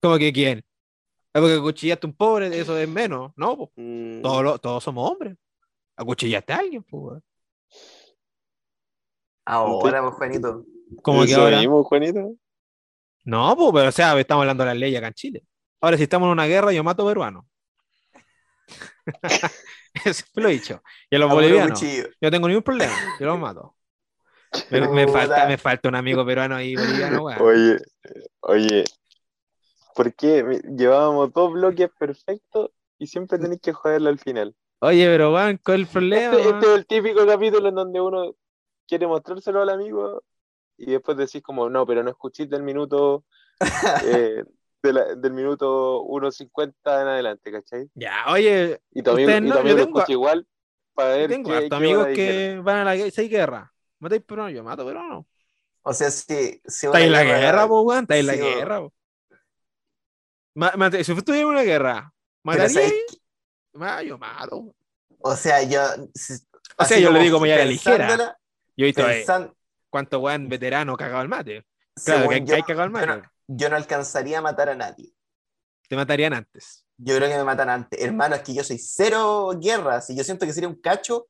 ¿Cómo que quién? Es porque acuchillaste a un pobre, eso es menos. No, pues. Mm, Todos, lo- todos somos hombres. Acuchillaste a alguien, pues, weón. Ahora, pues, Juanito. ¿Cómo que ¿Eso ahora? mismo, Juanito? No, pues, pero o sea, estamos hablando de las leyes acá en Chile. Ahora, si estamos en una guerra, yo mato peruanos. [LAUGHS] [LAUGHS] Siempre lo he dicho. Y a los bolivianos. cuchillo. Yo tengo ningún problema. Yo los mato. Me, me falta, me falta un amigo peruano ahí boliviano, weón. Oye, oye, ¿por qué llevábamos dos bloques perfectos y siempre tenéis que joderlo al final? Oye, pero weón, ¿cuál es el problema? Este, este es el típico capítulo en donde uno quiere mostrárselo al amigo y después decís como, no, pero no escuché del minuto [LAUGHS] eh, de la- del minuto 1.50 en adelante, ¿cachai? Ya, oye, Y Ustedes y no, amigo lo tengo- escucha igual para ver tengo qué, qué amigos que van a la guerra. Si hay guerra, matáis peruano, yo mato peruano. O sea, si, si Está en la guerra, po, weón, está en la guerra. po. Ma- mate- si estuviera en una guerra, Pero ¿mataría? Ma, yo mato. O sea, yo. si- O sea, yo le como digo muy a la ligera. Yo he visto eh, cuánto weón veterano cagado al mate. Claro, según que hay, yo, hay cagado al mate. no, yo no alcanzaría a matar a nadie. Te matarían antes. Yo creo que me matan antes. Hermano, es que yo soy cero guerra. Si yo siento que sería un cacho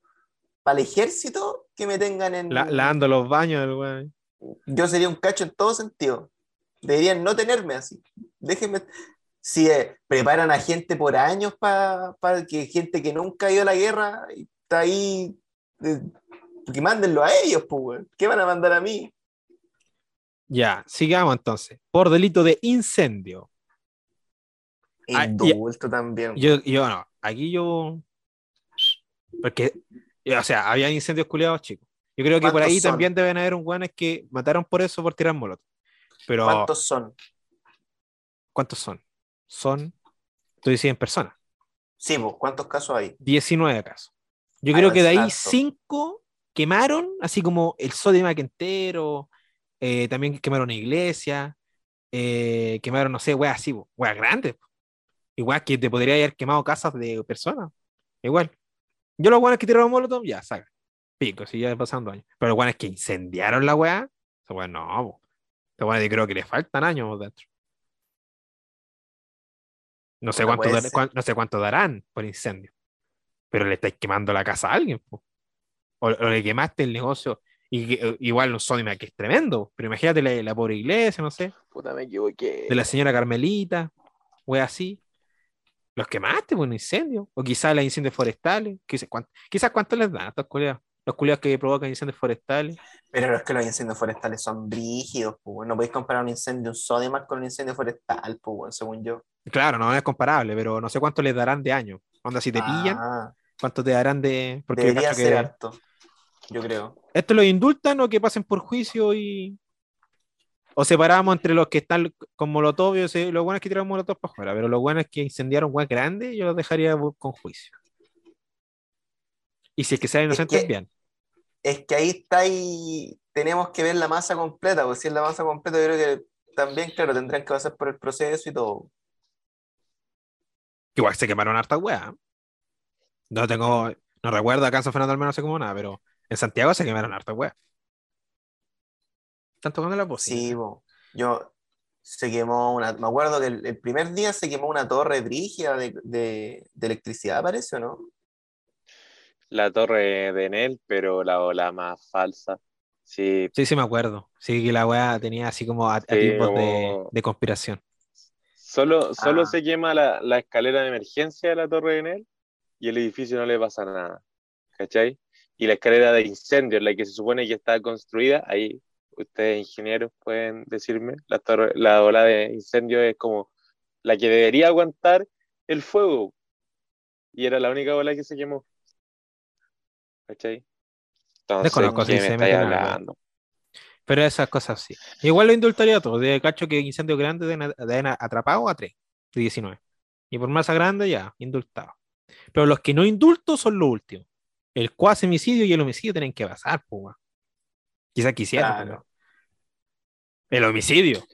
para el ejército que me tengan en. La, lavando los baños del weón. Yo sería un cacho en todo sentido. Deberían no tenerme así. Déjenme. Si eh, preparan a gente por años para que gente que nunca ha ido a la guerra y está ahí. eh, que mándenlo a ellos, pues. ¿Qué van a mandar a mí? Ya, sigamos entonces. Por delito de incendio. Ah, Indulto también. Yo, yo no, aquí yo. Porque, o sea, había incendios culiados, chicos. Yo creo que por ¿Cuántos ahí son? también deben haber un guanes que mataron por eso, por tirar molotov. Pero, ¿Cuántos son? ¿cuántos son? Son, tú dices en personas, Sí, pues, ¿cuántos casos hay? 19 casos. Yo Ah, creo no que de ahí harto. 5 quemaron, así como el Sodimac entero, eh, también quemaron iglesia, eh, quemaron, no sé, weas así, weas grandes. Igual que te podría haber quemado casas de personas. Igual. Yo los weones que tiraron molotov, ya, saca. Pico, si ya pasando años. Pero los weones que incendiaron la wea, esos weones no, po. Yo creo que les faltan años dentro. No sé, cuánto, dar- cuán- no sé cuánto darán por incendio. Pero le estáis quemando la casa a alguien, po. O, o le quemaste el negocio. Y eh, igual un Sodima que es tremendo. Pero imagínate la, la pobre iglesia, no sé. Puta, me equivoqué. De la señora Carmelita, wea así. Los quemaste por un incendio. O quizás los incendios forestales. Quizás cuánto, quizás cuánto les dan a estos culiados. Los culiados que provocan incendios forestales. Pero es que los incendios forestales son brígidos, pues. No podéis comparar un incendio, un Sodimac con un incendio forestal, pues, según yo. Claro, no es comparable, pero no sé cuánto les darán de año. Onda, si te pillan, Ah, cuánto te darán de. Porque debería que ser harto, yo creo. esto lo indultan o que pasen por juicio y. O separamos entre los que están con molotov y ese- los buenos que tiraron molotov para afuera, pero los buenos que incendiaron weas grandes, yo los dejaría con juicio. Y si es que sean Es inocentes, que- bien. Es que ahí está ahí, tenemos que ver la masa completa, porque si es la masa completa, yo creo que también, claro, tendrán que pasar por el proceso y todo. Igual se quemaron hartas weas. No tengo, no recuerdo acá en San Fernando al menos no sé cómo nada, pero en Santiago se quemaron hartas weas. Están tocando la voz. Sí, po. yo se quemó una, me acuerdo que el, el primer día se quemó una torre brígida de, de, de electricidad, parece, ¿o no? La torre de Enel, pero la ola más falsa. Sí, Sí, sí me acuerdo. Sí, que la wea tenía así como a- Sí, atisbos de, de conspiración. solo, solo Ah. se quema la, la escalera de emergencia de la torre de Enel y el edificio no le pasa nada. ¿Cachai? Y la escalera de incendio, la que se supone que está construida, ahí ustedes ingenieros pueden decirme, la, torre, la ola de incendio es como la que debería aguantar el fuego. Y era la única ola que se quemó. ¿Cachai? Entonces, Desconozco ¿qué si me se a la- hablando? Pero esas cosas sí. Igual lo indultaría todo. De cacho que incendios grandes deben, deben atrapado a 3 de 19. Y por masa grande ya, indultado. Pero los que no indulto son los últimos. El cuasi homicidio y el homicidio tienen que pasar, pues. Quizás quisieran. Claro. pero- El homicidio.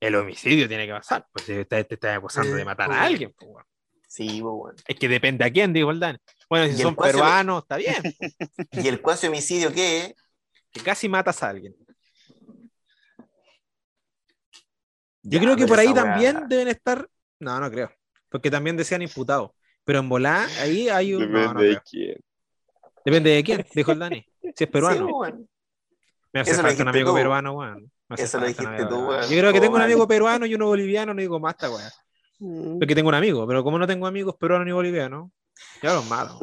El homicidio tiene que pasar. Pues si te, te estás acusando de matar a alguien, pues, weón. Sí, weón. Es que depende a quién, dijo el Dani. Bueno, si son cuasi- peruanos, está bien. [LAUGHS] ¿Y el cuasi homicidio qué? Que casi matas a alguien. Yo Ya, creo que por ahí también deben estar. No, no creo. Porque también decían imputados. Pero en volá, ahí hay un. No, no Depende de quién. Depende de quién, dijo el Dani. Si es Sí, peruano. Me hace eso falta un amigo tú. peruano, weón. Me hace Eso lo falta un dijiste amigo tú, peruano. weón. Yo creo que tengo un amigo vale. peruano y uno boliviano, no digo más esta weón. Porque tengo un amigo, pero como no tengo amigos peruanos ni bolivianos, ya los mato.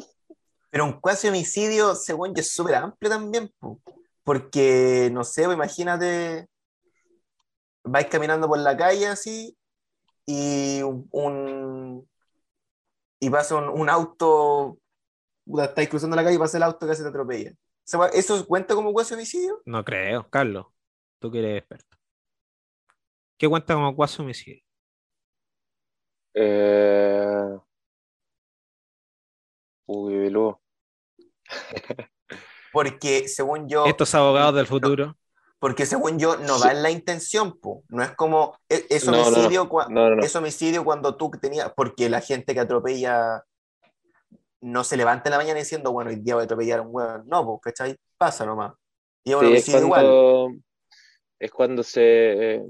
Pero un cuasi homicidio, según yo, es súper amplio también, po. porque, no sé, pues, imagínate, vais caminando por la calle así y un, un- y pasa un, un auto, puta, estáis cruzando la calle y pasa el auto que casi te atropella. ¿Se ¿Eso cuenta como cuasi homicidio? No creo. Carlos, tú que eres experto. ¿Qué cuenta como cuasi homicidio? Eh... Uy, Belú. [LAUGHS] Porque según yo, Estos abogados del futuro. porque según yo, no va en la intención, po. no es como, es, es No, no, no. homicidio cua- No, no, no. es homicidio cuando tú tenías, porque la gente que atropella no se levanta en la mañana diciendo, bueno, hoy día voy a atropellar a un hueón. No, pues, ¿cachai? Pasa nomás. Y es un Sí, es homicidio igual. cuando, es cuando se,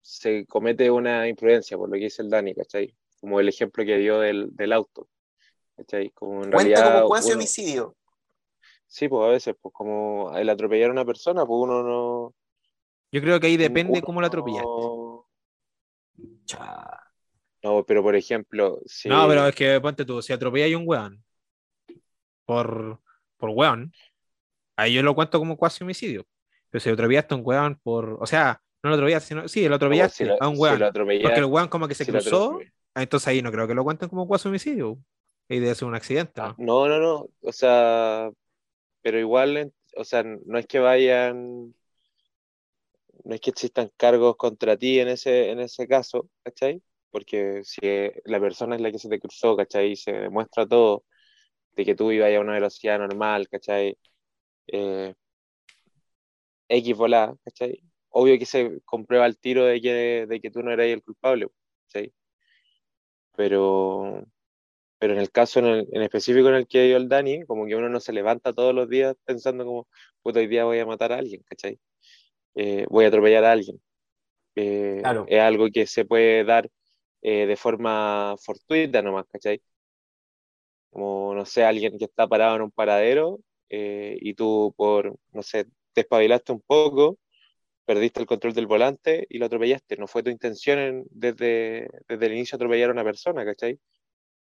se comete una imprudencia, por lo que dice el Dani, ¿cachai? Como el ejemplo que dio del, del auto, ¿cachai? Como en Cuenta realidad como uno- homicidio. Sí, pues a veces, pues como el atropellar a una persona, pues uno no... Yo creo que ahí depende uno cómo la atropellaste. No, Cha. no, pero por ejemplo, si... No, pero es que ponte tú, si atropellas a un weón por, por weón, ahí yo lo cuento como cuasi homicidio. Pero si atropellaste a un weón por. O sea, no lo atropellaste, sino. Sí, lo atropellaste si lo- a un si weón. lo atropellas- porque el weón como que se si lo cruzó, entonces ahí no creo que lo cuenten como cuasi homicidio. Ahí debe ser un accidente, ¿no? No, no, no, o sea, pero igual, o sea, no es que vayan, no es que existan cargos contra ti en ese, en ese caso, ¿cachai? Porque si la persona es la que se te cruzó, ¿cachai? Y se demuestra todo, de que tú ibas a una velocidad normal, ¿cachai? Eh, X volada, ¿cachai? obvio que se comprueba el tiro de que, de que tú no eras el culpable, ¿sí? Pero, pero en el caso en, el- en específico en el que dio el Dani, como que uno no se levanta todos los días pensando como, puta, hoy día voy a matar a alguien, ¿cachai? Eh, voy a atropellar a alguien. Eh, Claro. Es algo que se puede dar eh, de forma fortuita nomás, ¿cachai? Como, no sé, alguien que está parado en un paradero eh, y tú por, no sé, te espabilaste un poco, perdiste el control del volante y lo atropellaste. No fue tu intención en- desde, desde el inicio atropellar a una persona, ¿cachai?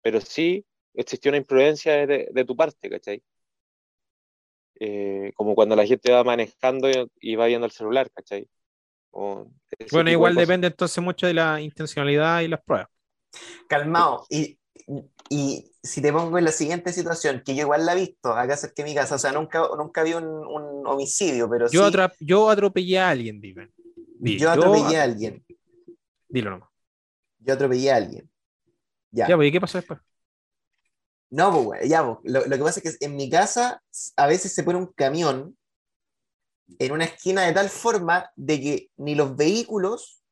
Pero sí existió una imprudencia de, de tu parte, ¿cachai? Eh, como cuando la gente va manejando y, y va viendo el celular, ¿cachai? Bueno, de igual cosas. depende entonces mucho de la intencionalidad y las pruebas. Calmado. Y, y si te pongo en la siguiente situación, que yo igual la he visto acá cerca de mi casa, o sea, nunca, nunca vi un, un homicidio, pero Yo, sí, yo atropellé a alguien, dime. Di, yo atropellé a alguien. Dilo nomás. Yo atropellé a alguien. Ya. Ya, pues, ¿y qué pasó después? No, pues, ya, pues, Lo, lo que pasa es que en mi casa a veces se pone un camión en una esquina de tal forma de que ni los vehículos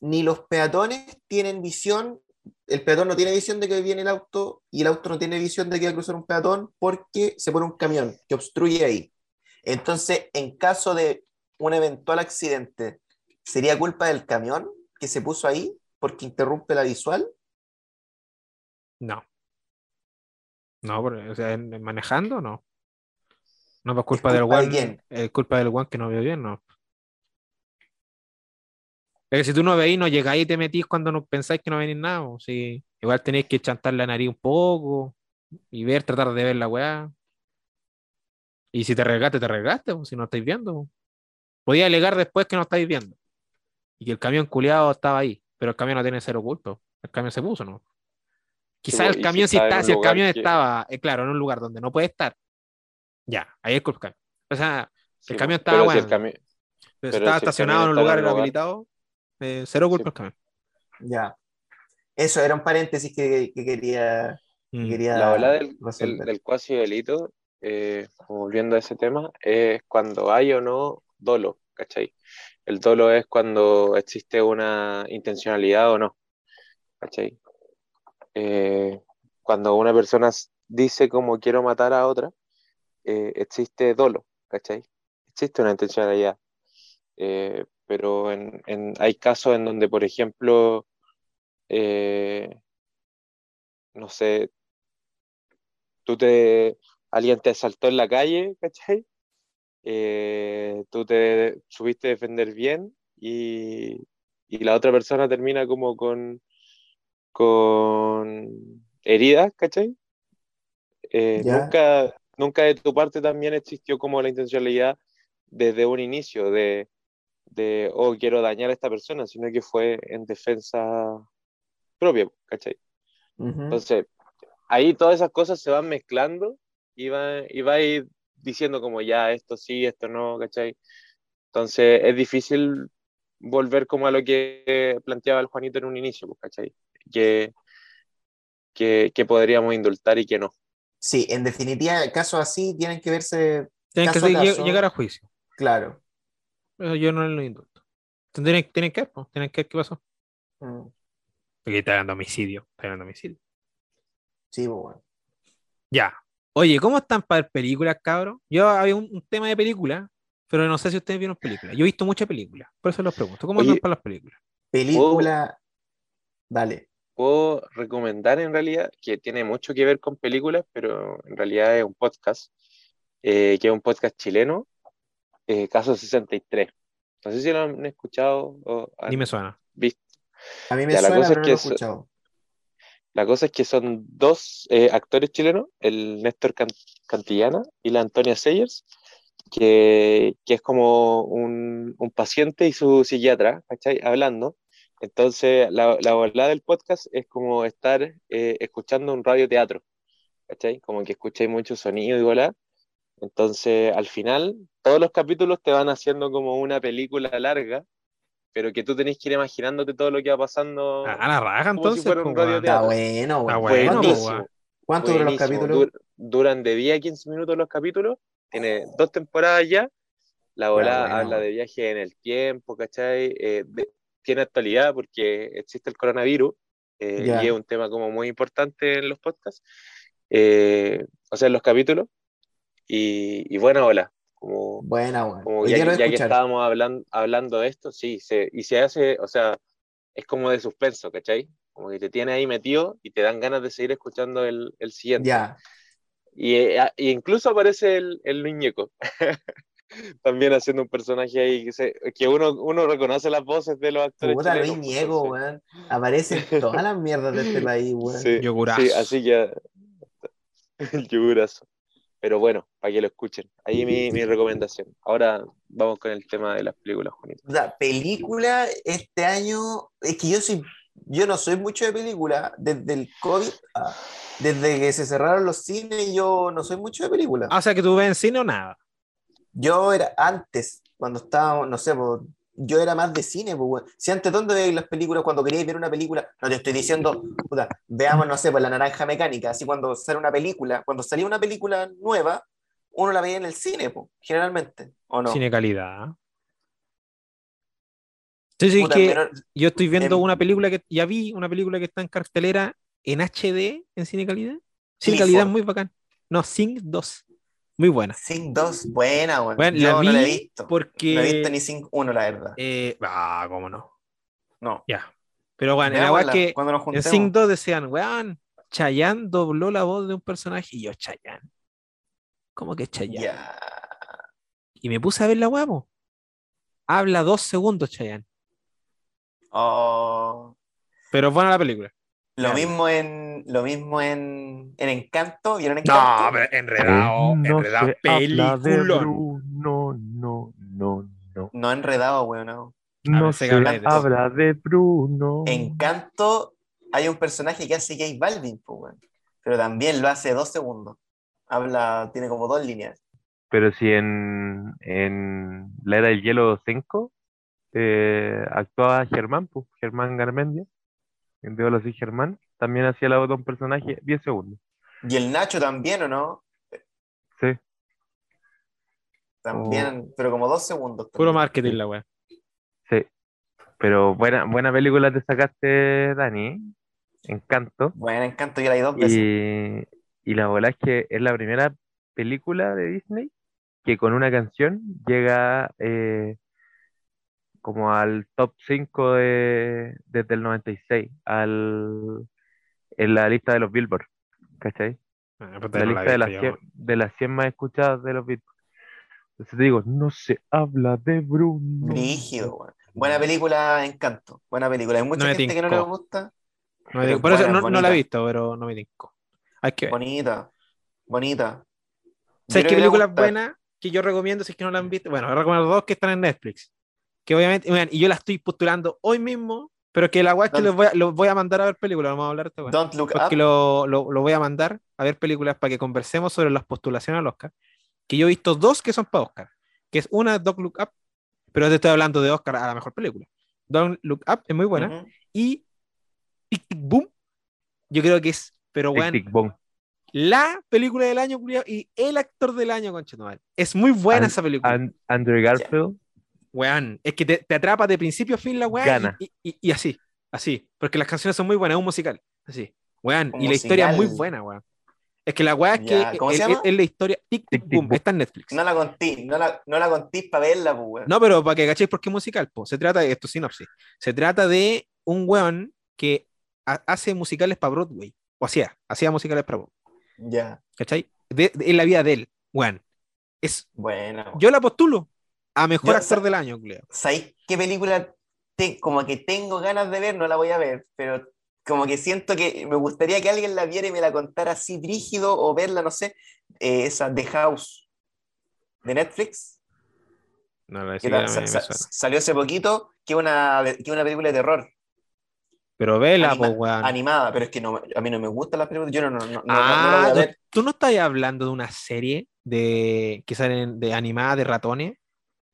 ni los peatones tienen visión. El peatón no tiene visión de que viene el auto y el auto no tiene visión de que va a cruzar un peatón porque se pone un camión que obstruye ahí. Entonces, en caso de un eventual accidente, ¿sería culpa del camión que se puso ahí porque interrumpe la visual? No. No, o sea, manejando, no. No, pues culpa del culpa de one, es culpa del one que no vio bien, no. Es que si tú no veís, no llegáis y te metís cuando no pensáis que no venís nada, o si igual tenéis que chantar la nariz un poco y ver, tratar de ver la weá. Y si te regaste, te regaste, si no estáis viendo. Podía alegar después que no estáis viendo. Y que el camión culiado estaba ahí, pero el camión no tiene cero culpa. El camión se puso, ¿no? Quizás el si camión sí está si el camión que- estaba, eh, claro, en un lugar donde no puede estar, ya, ahí es culpa. O sea, Sí, el camión estaba si el bueno. cami- pero pero si estaba si estacionado en un lugar lugar- eh, cero culpa Sí. Ya. Eso era un paréntesis que, que quería, que Mm. quería La ola del, del, cuasi delito, eh, volviendo a ese tema, es cuando hay o no dolo, ¿cachai? El dolo es cuando existe una intencionalidad o no, ¿cachai? Eh, cuando una persona dice como quiero matar a otra, eh, existe dolo, ¿cachai? Existe una intencionalidad. Eh, pero en, en- hay casos en donde, por ejemplo, eh, no sé, tú te, alguien te asaltó en la calle, ¿cachai? Eh, tú te subiste a defender bien y, y la otra persona termina como con, con heridas, ¿cachai? Eh, nunca, nunca de tu parte también existió como la intencionalidad desde un inicio de, de, oh, quiero dañar a esta persona, sino que fue en defensa propia, ¿cachai? Entonces, ahí todas esas cosas se van mezclando y va, y va a ir diciendo como ya esto sí, esto no, ¿cachai? Entonces es difícil volver como a lo que planteaba el Juanito en un inicio, pues, ¿cachai? Que, que, que podríamos indultar y que no. Sí, en definitiva, casos así tienen que verse, Tienen que a llegar a juicio. claro. Pero yo no lo indulto. Tienen, tienen que ver, pues, tienen que ver qué pasó. Mm, Porque está dando homicidio. Está dando homicidio. Sí, pues bueno. Ya. Oye, ¿cómo están para ver películas, cabros? Yo había un, un tema de películas, pero no sé si ustedes vieron películas. Yo he visto muchas películas, por eso los pregunto. ¿Cómo Oye. andan para las películas? Película. Dale. Puedo recomendar en realidad, que tiene mucho que ver con películas, pero en realidad es un podcast, eh, que es un podcast chileno, eh, Caso 63. No sé si lo han escuchado o han Ni me suena. visto. A mí me Ya, la suena, cosa es pero no que lo he escuchado. La cosa es que son dos eh, actores chilenos, el Néstor Can- Cantillana y la Antonia Sayers, que, que es como un, un paciente y su psiquiatra, ¿cachai? Hablando. Entonces, la, la volada del podcast es como estar eh, escuchando un radioteatro, ¿cachai? Como que escucháis mucho sonido y volada. Entonces, al final, todos los capítulos te van haciendo como una película larga, pero que tú tenés que ir imaginándote todo lo que va pasando. A la raja, si entonces. weón. radioteatro. Está bueno, bueno, ¿Cuánto, pues, Buenísimo. cuánto duran los capítulos? Dur- duran de 10 a 15 minutos los capítulos. Tiene dos temporadas ya. La bola bueno, habla bueno. de viaje en el tiempo, ¿cachai? Eh, de- tiene actualidad porque existe el coronavirus eh, Ya. y es un tema como muy importante en los podcasts, eh, o sea, en los capítulos. Y, y buena bola, como, Buena, weón. como ya, ya que estábamos hablando, hablando de esto, sí, se, y se hace, o sea, es como de suspenso, ¿cachai? Como que te tiene ahí metido y te dan ganas de seguir escuchando el, el siguiente. Ya. Y, eh, y incluso aparece el, el Ñeco, [LAUGHS] también haciendo un personaje ahí que, se- que uno, uno reconoce las voces de los actores. Puta, Luis chilenos, pues, Ñeco, entonces- weón. Aparece en todas las mierdas de este país, weón. Sí, Yogurazo. sí, así que [LAUGHS] el yogurazo. Pero bueno, para que lo escuchen. Ahí mi, mi [LAUGHS] recomendación. Ahora vamos con el tema de las películas, Juanito. La película este año, es que yo soy, yo no soy mucho de película, desde el COVID, ah, desde que se cerraron los cines, yo no soy mucho de película. Ah, o sea, que tú ves en cine o nada. Yo era antes, cuando estábamos, no sé, po, yo era más de cine, pues, weón. Si antes, ¿dónde veis las películas? Cuando queríais ver una película, no te estoy diciendo, puta, veamos, no sé, pues la naranja mecánica, así cuando sale una película, cuando salía una película nueva, uno la veía en el cine, pues, generalmente, ¿o no? Cine calidad. Sí, sí, Puta, que menor- yo estoy viendo una película que ya vi, una película que está en cartelera en HD, en cine calidad. Cine calidad muy bacán. No, Sing 2. Muy buena. Sing 2, buena, weón. Bueno, Yo la no la he visto. porque. No he visto ni Sing 1, la verdad. eh, ah, cómo no. No. Ya. Pero bueno, es Veámosla que cuando nos en. Sing 2 decían, weón, Chayanne dobló la voz de un personaje y yo, Chayanne. ¿Cómo que Chayanne? Ya. Y me puse a ver la weá, po. Habla dos segundos, Chayanne. Oh. Pero es buena la película. Lo mismo en lo mismo en, en Encanto, ¿vieron No, Encanto? pero enredado, no enredado, habla peliculón. Bruno, no, no, no. No enredado, weón. no. No se habláis de habla de Bruno. Encanto hay un personaje que hace J Balvin, pues, weón. Pero también lo hace dos segundos. Habla, tiene como dos líneas. Pero si en, en la era del hielo 5 eh, actuaba Germán, pues, Germán Garmendia, en Dios sí Germán, también hacía la voz de un personaje 10 segundos. Y el Nacho también, ¿o no? Sí. También, pero como dos segundos. Puro marketing la weá. Sí. Pero buena, buena película te sacaste, Dani. Encanto. Bueno, Encanto yo la vi dos veces. Y, y la verdad es que es la primera película de Disney que con una canción llega eh, como al top 5 de, desde el 96, al, en la lista de los Billboard, ¿cachai? Ah, La no lista de las, yo, 100, de las 100 más escuchadas de los Billboard. Entonces te digo, no se habla de Bruno. Brígido, weón. Buena película, Encanto. Buena película. Hay mucha No me gente que no le gusta. No, Pero por eso no, no la he bonita. visto, pero no me tinco. Hay que ver. Bonita. Bonita. ¿Sabes qué película buena que yo recomiendo si es que no la han visto? Bueno, recomendar dos que están en Netflix. Que obviamente, y yo la estoy postulando hoy mismo, pero que la weá es que los voy, a, los voy a mandar a ver películas. Vamos a hablar de esta weá. Don't Look Porque Up. lo, lo, lo voy a mandar a ver películas para que conversemos sobre las postulaciones al Oscar. Que yo he visto dos que son para Oscar. Que es una Don't Look Up, pero te estoy hablando de Oscar a la mejor película. Don't Look Up es muy buena. Ujú. Y Tic Tic Boom, yo creo que es, pero Tic, bueno, tic, boom. la película del año, y el actor del año, conchetumal. Es muy buena An- esa película. An- Andrew Garfield, Weón, es que te, te atrapa de principio a fin la weá Gana. y, y- y así, así, porque las canciones son muy buenas, es un musical, así, weón, y la historia es muy buena, weón. Es que la weá es Ya, que es la historia, Tic Tic Boom, Boom. está en Netflix. No la contí, no la, no la contí para verla, weón. No, pero para que cachéis por qué es musical, po. se trata de esto, sinopsis. Se trata de un weón que ha- hace musicales para Broadway, o hacía, hacía musicales para Broadway, Ya, ¿cachai? De, de- en la vida de él, weón. Es, bueno. yo la postulo a mejor Yo- actor del año, culiao. ¿Sabéis qué película te- como que tengo ganas de ver? No la voy a ver, pero como que siento que me gustaría que alguien la viera y me la contara así brígido o verla, no sé, eh, esa The House de Netflix, No, la me- sa- salió hace poquito, que una, que una película de terror Pero vela, anima- po, weón. animada, pero es que no, a mí no me gustan las películas, yo no, no, no, no- no Ah, la voy a ¿tú- ver. ¿tú no estás hablando de una serie de que salen de animada de ratones?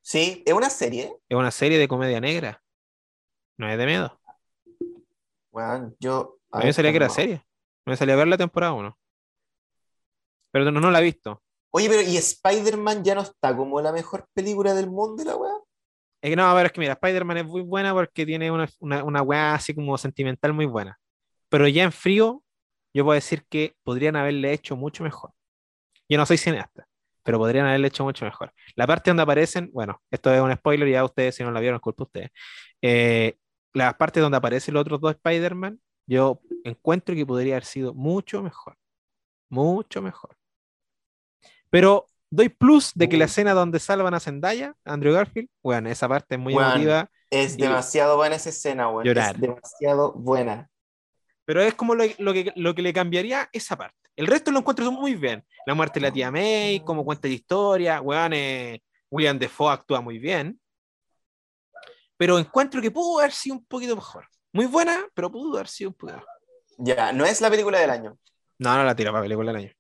Sí, es una serie, Es una serie de comedia negra. No es de miedo. Weón, yo... A mí me salía que era serie. Me salía a ver la temporada 1. Pero no, no la he visto. Oye, pero ¿y Spider-Man ya no está como la mejor película del mundo, la weá? Es que no, pero es que mira, Spider-Man es muy buena porque tiene una, una, una weá así como sentimental muy buena. Pero ya en frío, yo puedo decir que podrían haberle hecho mucho mejor. Yo no soy cineasta, pero podrían haberle hecho mucho mejor. La parte donde aparecen, bueno, esto es un spoiler, ya ustedes si no la vieron, culpa de ustedes. Eh, la parte donde aparecen los otros dos Spider-Man, yo encuentro que podría haber sido mucho mejor. Mucho mejor. Pero doy plus de que la escena donde salvan a Zendaya, Andrew Garfield, bueno, esa parte es muy Weón, emotiva, Es Y- demasiado buena esa escena, weón. Llorar. Es demasiado buena. pero es como lo, lo que, lo que le cambiaría esa parte. El resto lo encuentro muy bien. La muerte de la tía May, cómo cuenta la historia, weón, eh, William Defoe actúa muy bien. Pero encuentro que pudo haber sido un poquito mejor. Muy buena, pero pudo haber sido un poquito mejor. Ya, no es la película del año. No, no la tiro para película del año.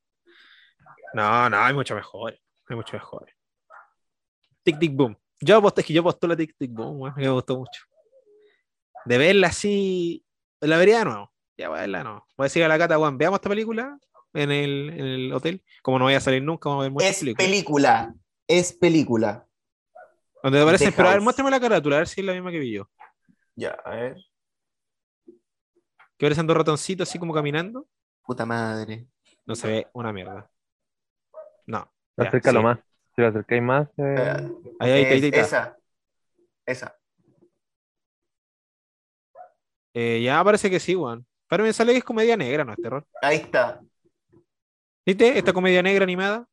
No, no, hay mucho mejor. Hay mucho mejor. Tic Tic Boom. Yo aposté, es que yo aposté la Tic Tic Boom, weón, me gustó mucho. De verla así, la vería de nuevo. Ya voy a verla de nuevo. Voy a decir a la Cata, Juan, veamos esta película en el, en el hotel. Como no voy a salir nunca, vamos a ver muchas Es películas. película. Es película. Donde aparecen, The pero a ver, muéstrame la carátula, a ver si es la misma que vi yo. Ya, a ver. Que aparecen dos ratoncitos así como caminando. Puta madre. No se ve una mierda. No. ya, Acércalo sí. más. Si lo acercáis más, eh, Eh, Ahí, ahí, ahí, es- ahí esa. Esa. Eh, ya parece que sí, Juan. Pero me sale que es comedia negra, no es terror. Ahí está. ¿Viste? Esta comedia negra animada.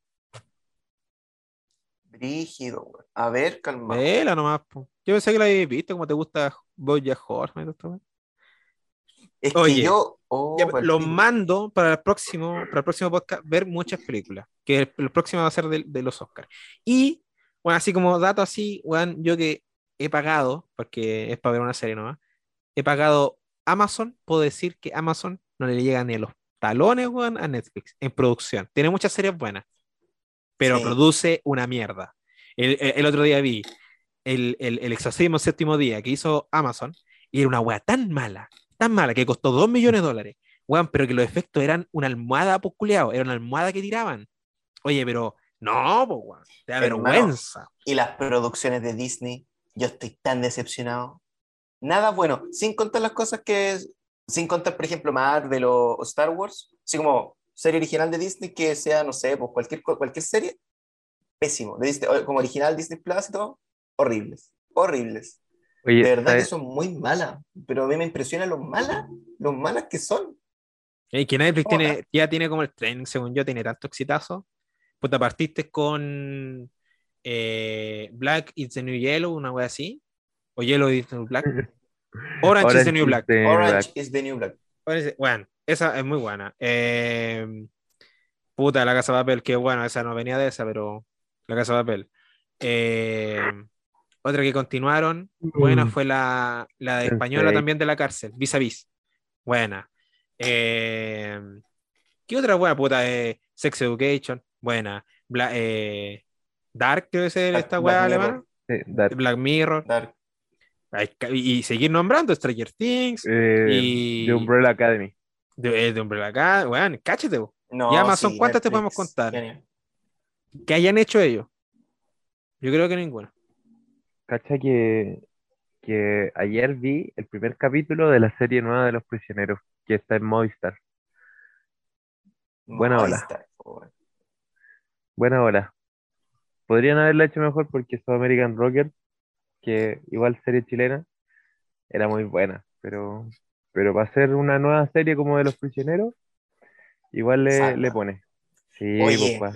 Brígido, weón. A ver, calma. Vela nomás. po. Yo pensé que la habías visto, como te gusta Bojack Horseman. Es que Oye, yo. oh, Ya, Lo mando para el próximo, para el próximo podcast ver muchas películas. Que el, el próximo va a ser de, de los Oscars. Y, bueno, así como dato así, weón, yo que he pagado, porque es para ver una serie nomás, he pagado Amazon, puedo decir que Amazon no le llega ni a los talones, weón, a Netflix en producción. Tiene muchas series buenas, pero Sí. produce una mierda. El, el- el otro día vi el, el, el exorcismo séptimo día que hizo Amazon y era una weá tan mala, tan mala, que costó 2 millones de dólares. Weón, pero que los efectos eran una almohada posculeado, era una almohada que tiraban. Oye, pero no, pues, weón, te da Hermano. vergüenza. Y las producciones de Disney, yo estoy tan decepcionado. Nada bueno, sin contar las cosas que, sin contar, por ejemplo, Marvel o, o Star Wars, así como serie original de Disney que sea, no sé, pues cualquier, cualquier serie, pésimo. De Disney- como original Disney Plus y todo, horribles, horribles. oye, De verdad que son muy malas, pero a mí me impresiona lo malas, lo malas que son. Y que Netflix tiene, ya tiene como el tren, según yo, tiene tanto exitazo. Puta, partiste con eh, Black is the New Yellow, una wea así. O Yellow is the New Black. Orange, is the New Black. the Orange Black. is the New Black. Bueno, esa es muy buena. Eh, puta, La Casa de Papel, que bueno, esa no venía de esa, pero La Casa de Papel. Eh, otra que continuaron, buena Mm. fue la, la de Sense8. española también de la cárcel, Vis a Vis. Buena. Eh, ¿qué otra buena puta? Eh, Sex Education, buena. Bla- eh, Dark, debe ser Black- esta Black weá alemana. Sí, Dark. Black Mirror. Dark. Y, seguir nombrando Stranger Things, Eh, y- The Umbrella Academy. de, de Umbrella Academy, weón, cáchate. No, Y Amazon, sí, ¿cuántas te podemos contar? genial. que hayan hecho ellos. Yo creo que ninguna. Cacha que, que ayer vi el primer capítulo de la serie nueva de los prisioneros, que está en Movistar. Buena po, weón. Buena hora. Podrían haberla hecho mejor porque South American Rocker, que igual serie chilena, era muy buena, pero, pero para hacer una nueva serie como de los prisioneros, igual le, le pone. Sí, Oye. pues.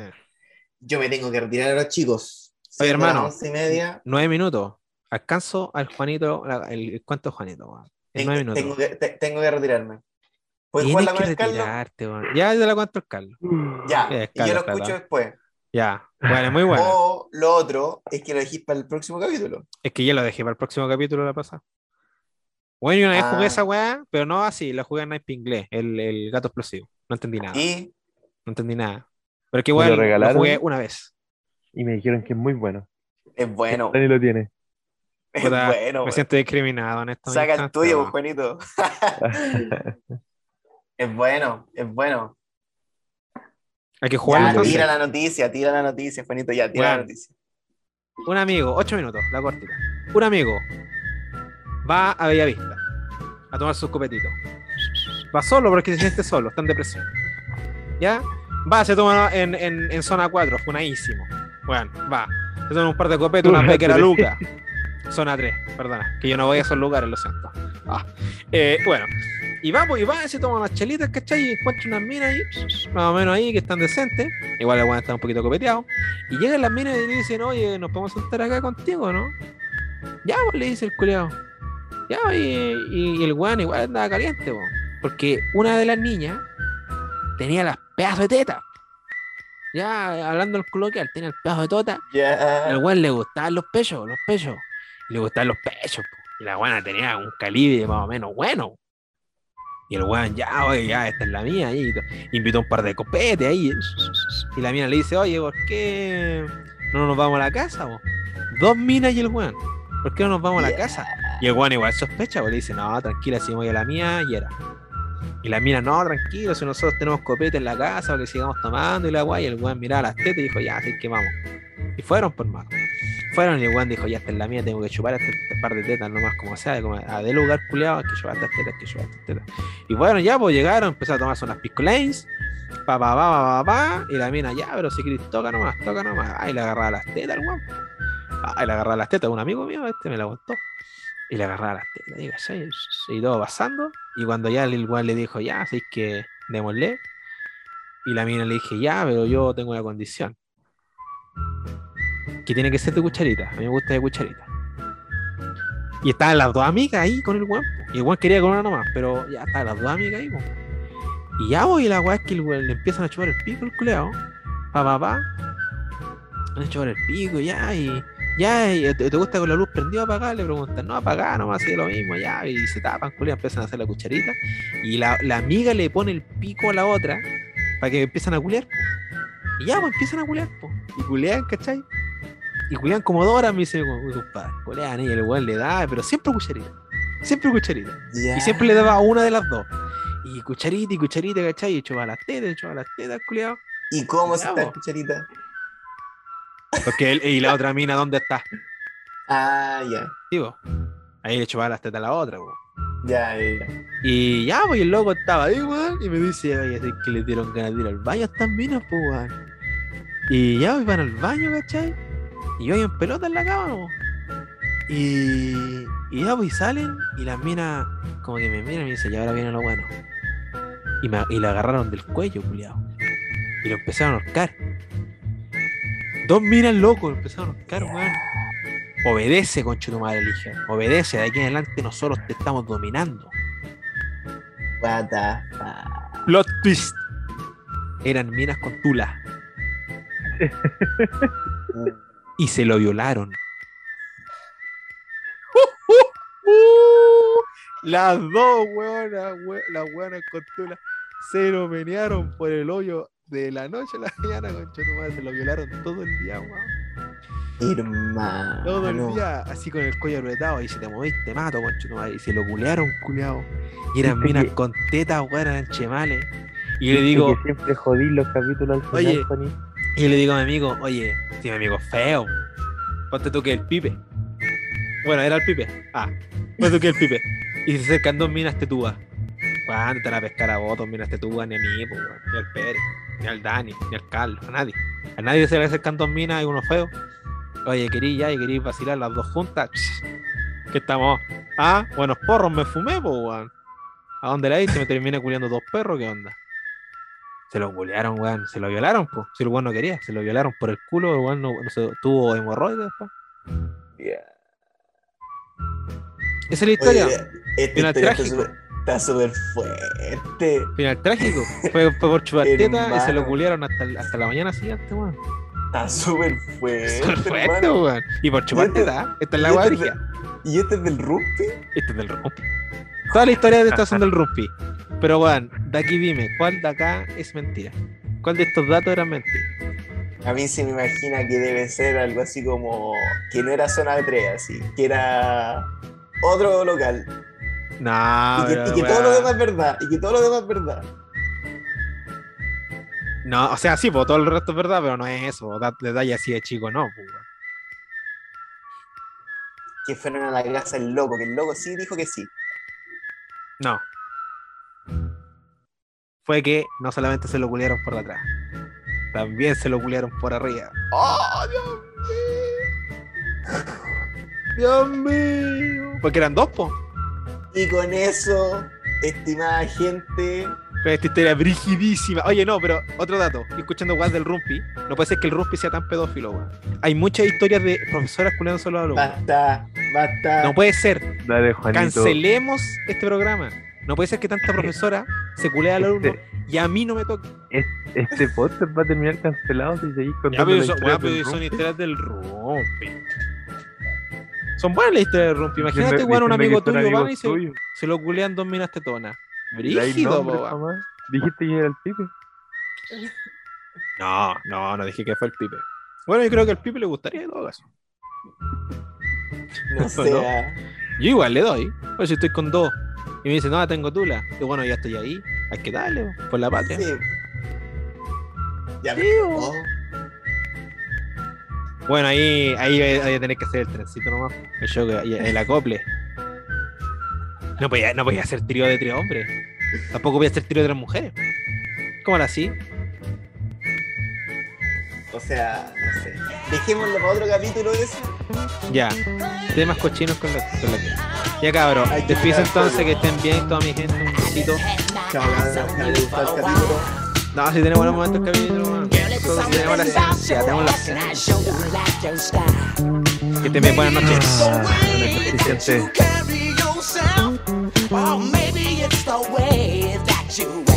Yo me tengo que retirar ahora, chicos. Oye, hermano. once y media. Nueve minutos. Alcanzo al Juanito, el, el cuento Juanito. En nueve minutos. tengo que, te- tengo que retirarme. ¿Puedes Tienes jugarla con el Carlos? Ya te la cuento el Carlos. Ya, y yo Carlos, lo escucho después. Ya. Bueno, es muy bueno. O lo otro es que lo dejís para el próximo capítulo. Es que ya lo dejé para el próximo capítulo la pasada. Bueno, y una vez Ah. jugué esa weá, pero no así, la jugué en Naipe inglés, el, el gato explosivo. No entendí nada. Y No entendí nada. Pero es que ¿Me lo igual lo regalaron? jugué una vez. Y me dijeron que es muy bueno. es bueno. Dani lo tiene. Es Puta, bueno. me siento discriminado en esto. Saca el tuyo, Juanito. [LAUGHS] [LAUGHS] es bueno, es bueno. Hay que jugarlo Ya, tira la noticia, tira la noticia, Juanito, ya, tira Bueno. la noticia. Un amigo, ocho minutos, la cortita. Un amigo va a Bellavista a tomar sus copetitos. Va solo porque se siente solo, está en depresión. ¿Ya? Va, se toma en, en, en zona 4, funadísimo. Bueno, va. Se toma un par de copetos, una pequera luca. Zona 3, perdona, que yo no voy a esos lugares, lo siento. Ah, eh, bueno, y va, pues, y va, se toma unas chelitas, ¿cachai? Y encuentra unas minas ahí, más o menos ahí, que están decentes. Igual el weón está un poquito copeteado. Y llegan las minas y le dicen, oye, nos podemos sentar acá contigo, ¿no? Ya, pues, le dice el culeado. Ya, y, y- y el weón igual andaba caliente, po. Porque una de las niñas tenía las pedazos de teta. Ya, hablando en coloquial, tenía el pedazo de tota. Al Ya. weón le gustaban los pechos, los pechos. Le gustaban los pechos, po. Y la weona tenía un calibre más o menos bueno. Y el weón, ya, oye, ya, esta es la mía. Y invitó un par de copetes ahí. Y la mina le dice, oye, ¿por qué no nos vamos a la casa, po? Dos minas y el weón. ¿Por qué no nos vamos a la casa? Y el weón igual sospecha, porque le dice, no, tranquila, si me voy a la mía, y era. Y la mina, no, tranquilo, si nosotros tenemos copete en la casa, porque sigamos tomando y la guay, y el weón miraba las tetas y dijo, ya, así que vamos. Y fueron, por mano. Fueron y el weón dijo, ya esta es la mía, tengo que chupar este, este par de tetas nomás como sea, a de lugar culiado, hay que chupar estas tetas, hay que chupar estas tetas. Y bueno, ya pues llegaron, empezaron a tomarse unas pisco lanes, pa pa pa pa pa pa, y la mina, ya, pero si querés toca nomás, toca nomás. Ay, le agarraba las tetas al weón. Ay, le agarraba las tetas, un amigo mío, este me la aguantó. Y le agarraba las tetas, y, ¿cachai? y todo pasando. Y cuando ya el weón le dijo, ya, así que démosle. Y la mina le dije, ya, pero yo tengo una condición. Que tiene que ser de cucharita. A mí me gusta de cucharita. Y estaban las dos amigas ahí con el po. Y el weón quería con una nomás, pero ya estaban las dos amigas ahí, po. Y ya voy, la weá es que el weón le empiezan a chupar el pico el culeado. Pa, pa, pa. Le chupar el pico, ya, y. Ya, y, ¿te, te gusta con la luz prendida o apagada? Le preguntan, no, apagada nomás, así lo mismo, ya, y se tapan, culiao, empiezan a hacer la cucharita. Y la, la amiga le pone el pico a la otra para que empiezan a culiar, po. Y ya, pues empiezan a culiar, po. Y culean, ¿cachai? Y culean como dos horas, me dice mi compadre. Culean, y el weón le da, pero siempre cucharita. Siempre cucharita. Y siempre le daba una de las dos. Y cucharita y cucharita, ¿cachai? Y chupaba las tetas, chupaba las tetas, culiao. ¿Y cómo se está cucharita? Porque él, y la otra mina, ¿dónde está? Ah, ya. Digo, ahí le chupaba las tetas a la otra, po. Ya, ya, ya. Y ya, pues el loco estaba ahí, weón, y me dice, oye, es que le dieron ganas de ir al baño a estas minas, pues, weón. Y ya, pues van al baño, ¿cachai? Y yo en pelota en la cama, po. Y, y ya, pues y salen, y las minas, como que me miran y me dicen, y ahora viene lo bueno. Y, me, y la agarraron del cuello, culiao. Y lo empezaron a ahorcar. Dos minas locos, lo empezaron a ahorcar, weón. Obedece, concho tu madre, dije. Obedece, de aquí en adelante nosotros te estamos dominando. What the fuck. Plot twist. Eran minas con tula. [LAUGHS] Y se lo violaron. Las dos hueonas, hue- las hueonas con tula, se lo menearon por el hoyo de la noche a la mañana, concha tu madre, se lo violaron todo el día, weón. Hermano. Todo el día, así con el cuello apretado, y si te movís te mato, concha tu madre. Y se lo culearon, culeado. Y eran minas con tetas, weón, eran chemales. Y yo le digo, que siempre jodí los capítulos al final, Oye. Y le digo a mi amigo, oye, si mi amigo feo, ponte tú que el pipe. Bueno, era el pipe. Ah, ponte tú que el pipe. Y se acercan dos minas tetúas. ¿Cuándo te van a pescar a vos, dos minas tetúas? Ni a mí, pues, ni al Pérez, ni al Dani, ni al Carlos, a nadie. A nadie se le acercan dos minas y uno feo. Oye, querí ya y querí vacilar las dos juntas. ¿Qué estamos? Ah, buenos porros me fumé, pues, weón. ¿A dónde la hice? Me terminé culiando dos perros, ¿qué onda? Se lo culearon, weón. Se lo violaron, pues. Si el weón no quería, se lo violaron por el culo, el weón no, no se, tuvo hemorroides después. Esa es la historia. Oye, esta Final historia trágico. está súper fuerte. Final trágico. Fue, fue por chupar [LAUGHS] teta y se lo culearon hasta, hasta la mañana siguiente, weón. Está súper fuerte. Súper fuerte, weón. Y por chupar este- teta, esta es la este brígida. ¿Y este es del rugby? Este es del rumpi. Todas las historias de estas son del rumpi. Pero, weón, de aquí dime, ¿cuál de acá es mentira? ¿Cuál de estos datos eran mentira? A mí se me imagina que debe ser algo así como que no era zona de 3, así, que era otro local. No, y que, pero, y que todo lo demás es verdad. Y que todo lo demás es verdad. No, o sea, sí, pues todo el resto es verdad, pero no es eso. da- Detalle así de chico, no. pues. Que fueron a la casa del loco, que el loco sí dijo que sí. No. Fue que no solamente se lo culiaron por atrás, también se lo culiaron por arriba. ¡Oh, Dios mío! ¡Dios mío! Porque eran dos, po. Y con eso, estimada gente, Pero esta historia es brigidísima. Oye, no, pero otro dato. Estoy escuchando guas del Rumpi. No puede ser que el Rumpi sea tan pedófilo, weón. Hay muchas historias de profesoras culiando solo a alumnos. basta, basta. No puede ser. Dale, Juanito. Cancelemos este programa. No puede ser que tanta [LAUGHS] profesora se culea al alumno Este, y a mí no me toque. este podcast va a terminar cancelado si seguís Ya, contando pero weón, pero del son historias del Rumpi. Son buenas las historias del Rumpi. Imagínate, weón, un amigo tuyo amigos va y se, se lo culean dos minas tetonas. Brígido, mamá. Dijiste que era el pipe. No, no, no dije que fue el Pipe. Bueno, yo creo que al Pipe le gustaría que lo hagas. No sea. Yo igual le doy. Pues si estoy con dos y me dice, no, tengo tula. Y bueno, ya estoy ahí. Hay que darle, po, por la patria. Sí. Ya Sí, me- oh, Bueno, ahí, ahí voy a tener que hacer el trencito nomás. El show, el acople. No podía, no podía hacer trío de tres hombres. Tampoco voy a hacer trío de tres mujeres. ¿Cómo era así? O sea, no sé. Dejémoslo para otro capítulo eso. Ya. Temas cochinos con la, con la... Ya cabrón. Despido entonces, que estén bien toda mi gente. Un besito. Chao, cabrón. el capítulo. No, si tenemos buenos momentos el capítulo. Nosotros tenemos la ciencia, tenemos la ciencia. Que te me buenas noches. Buenas noches.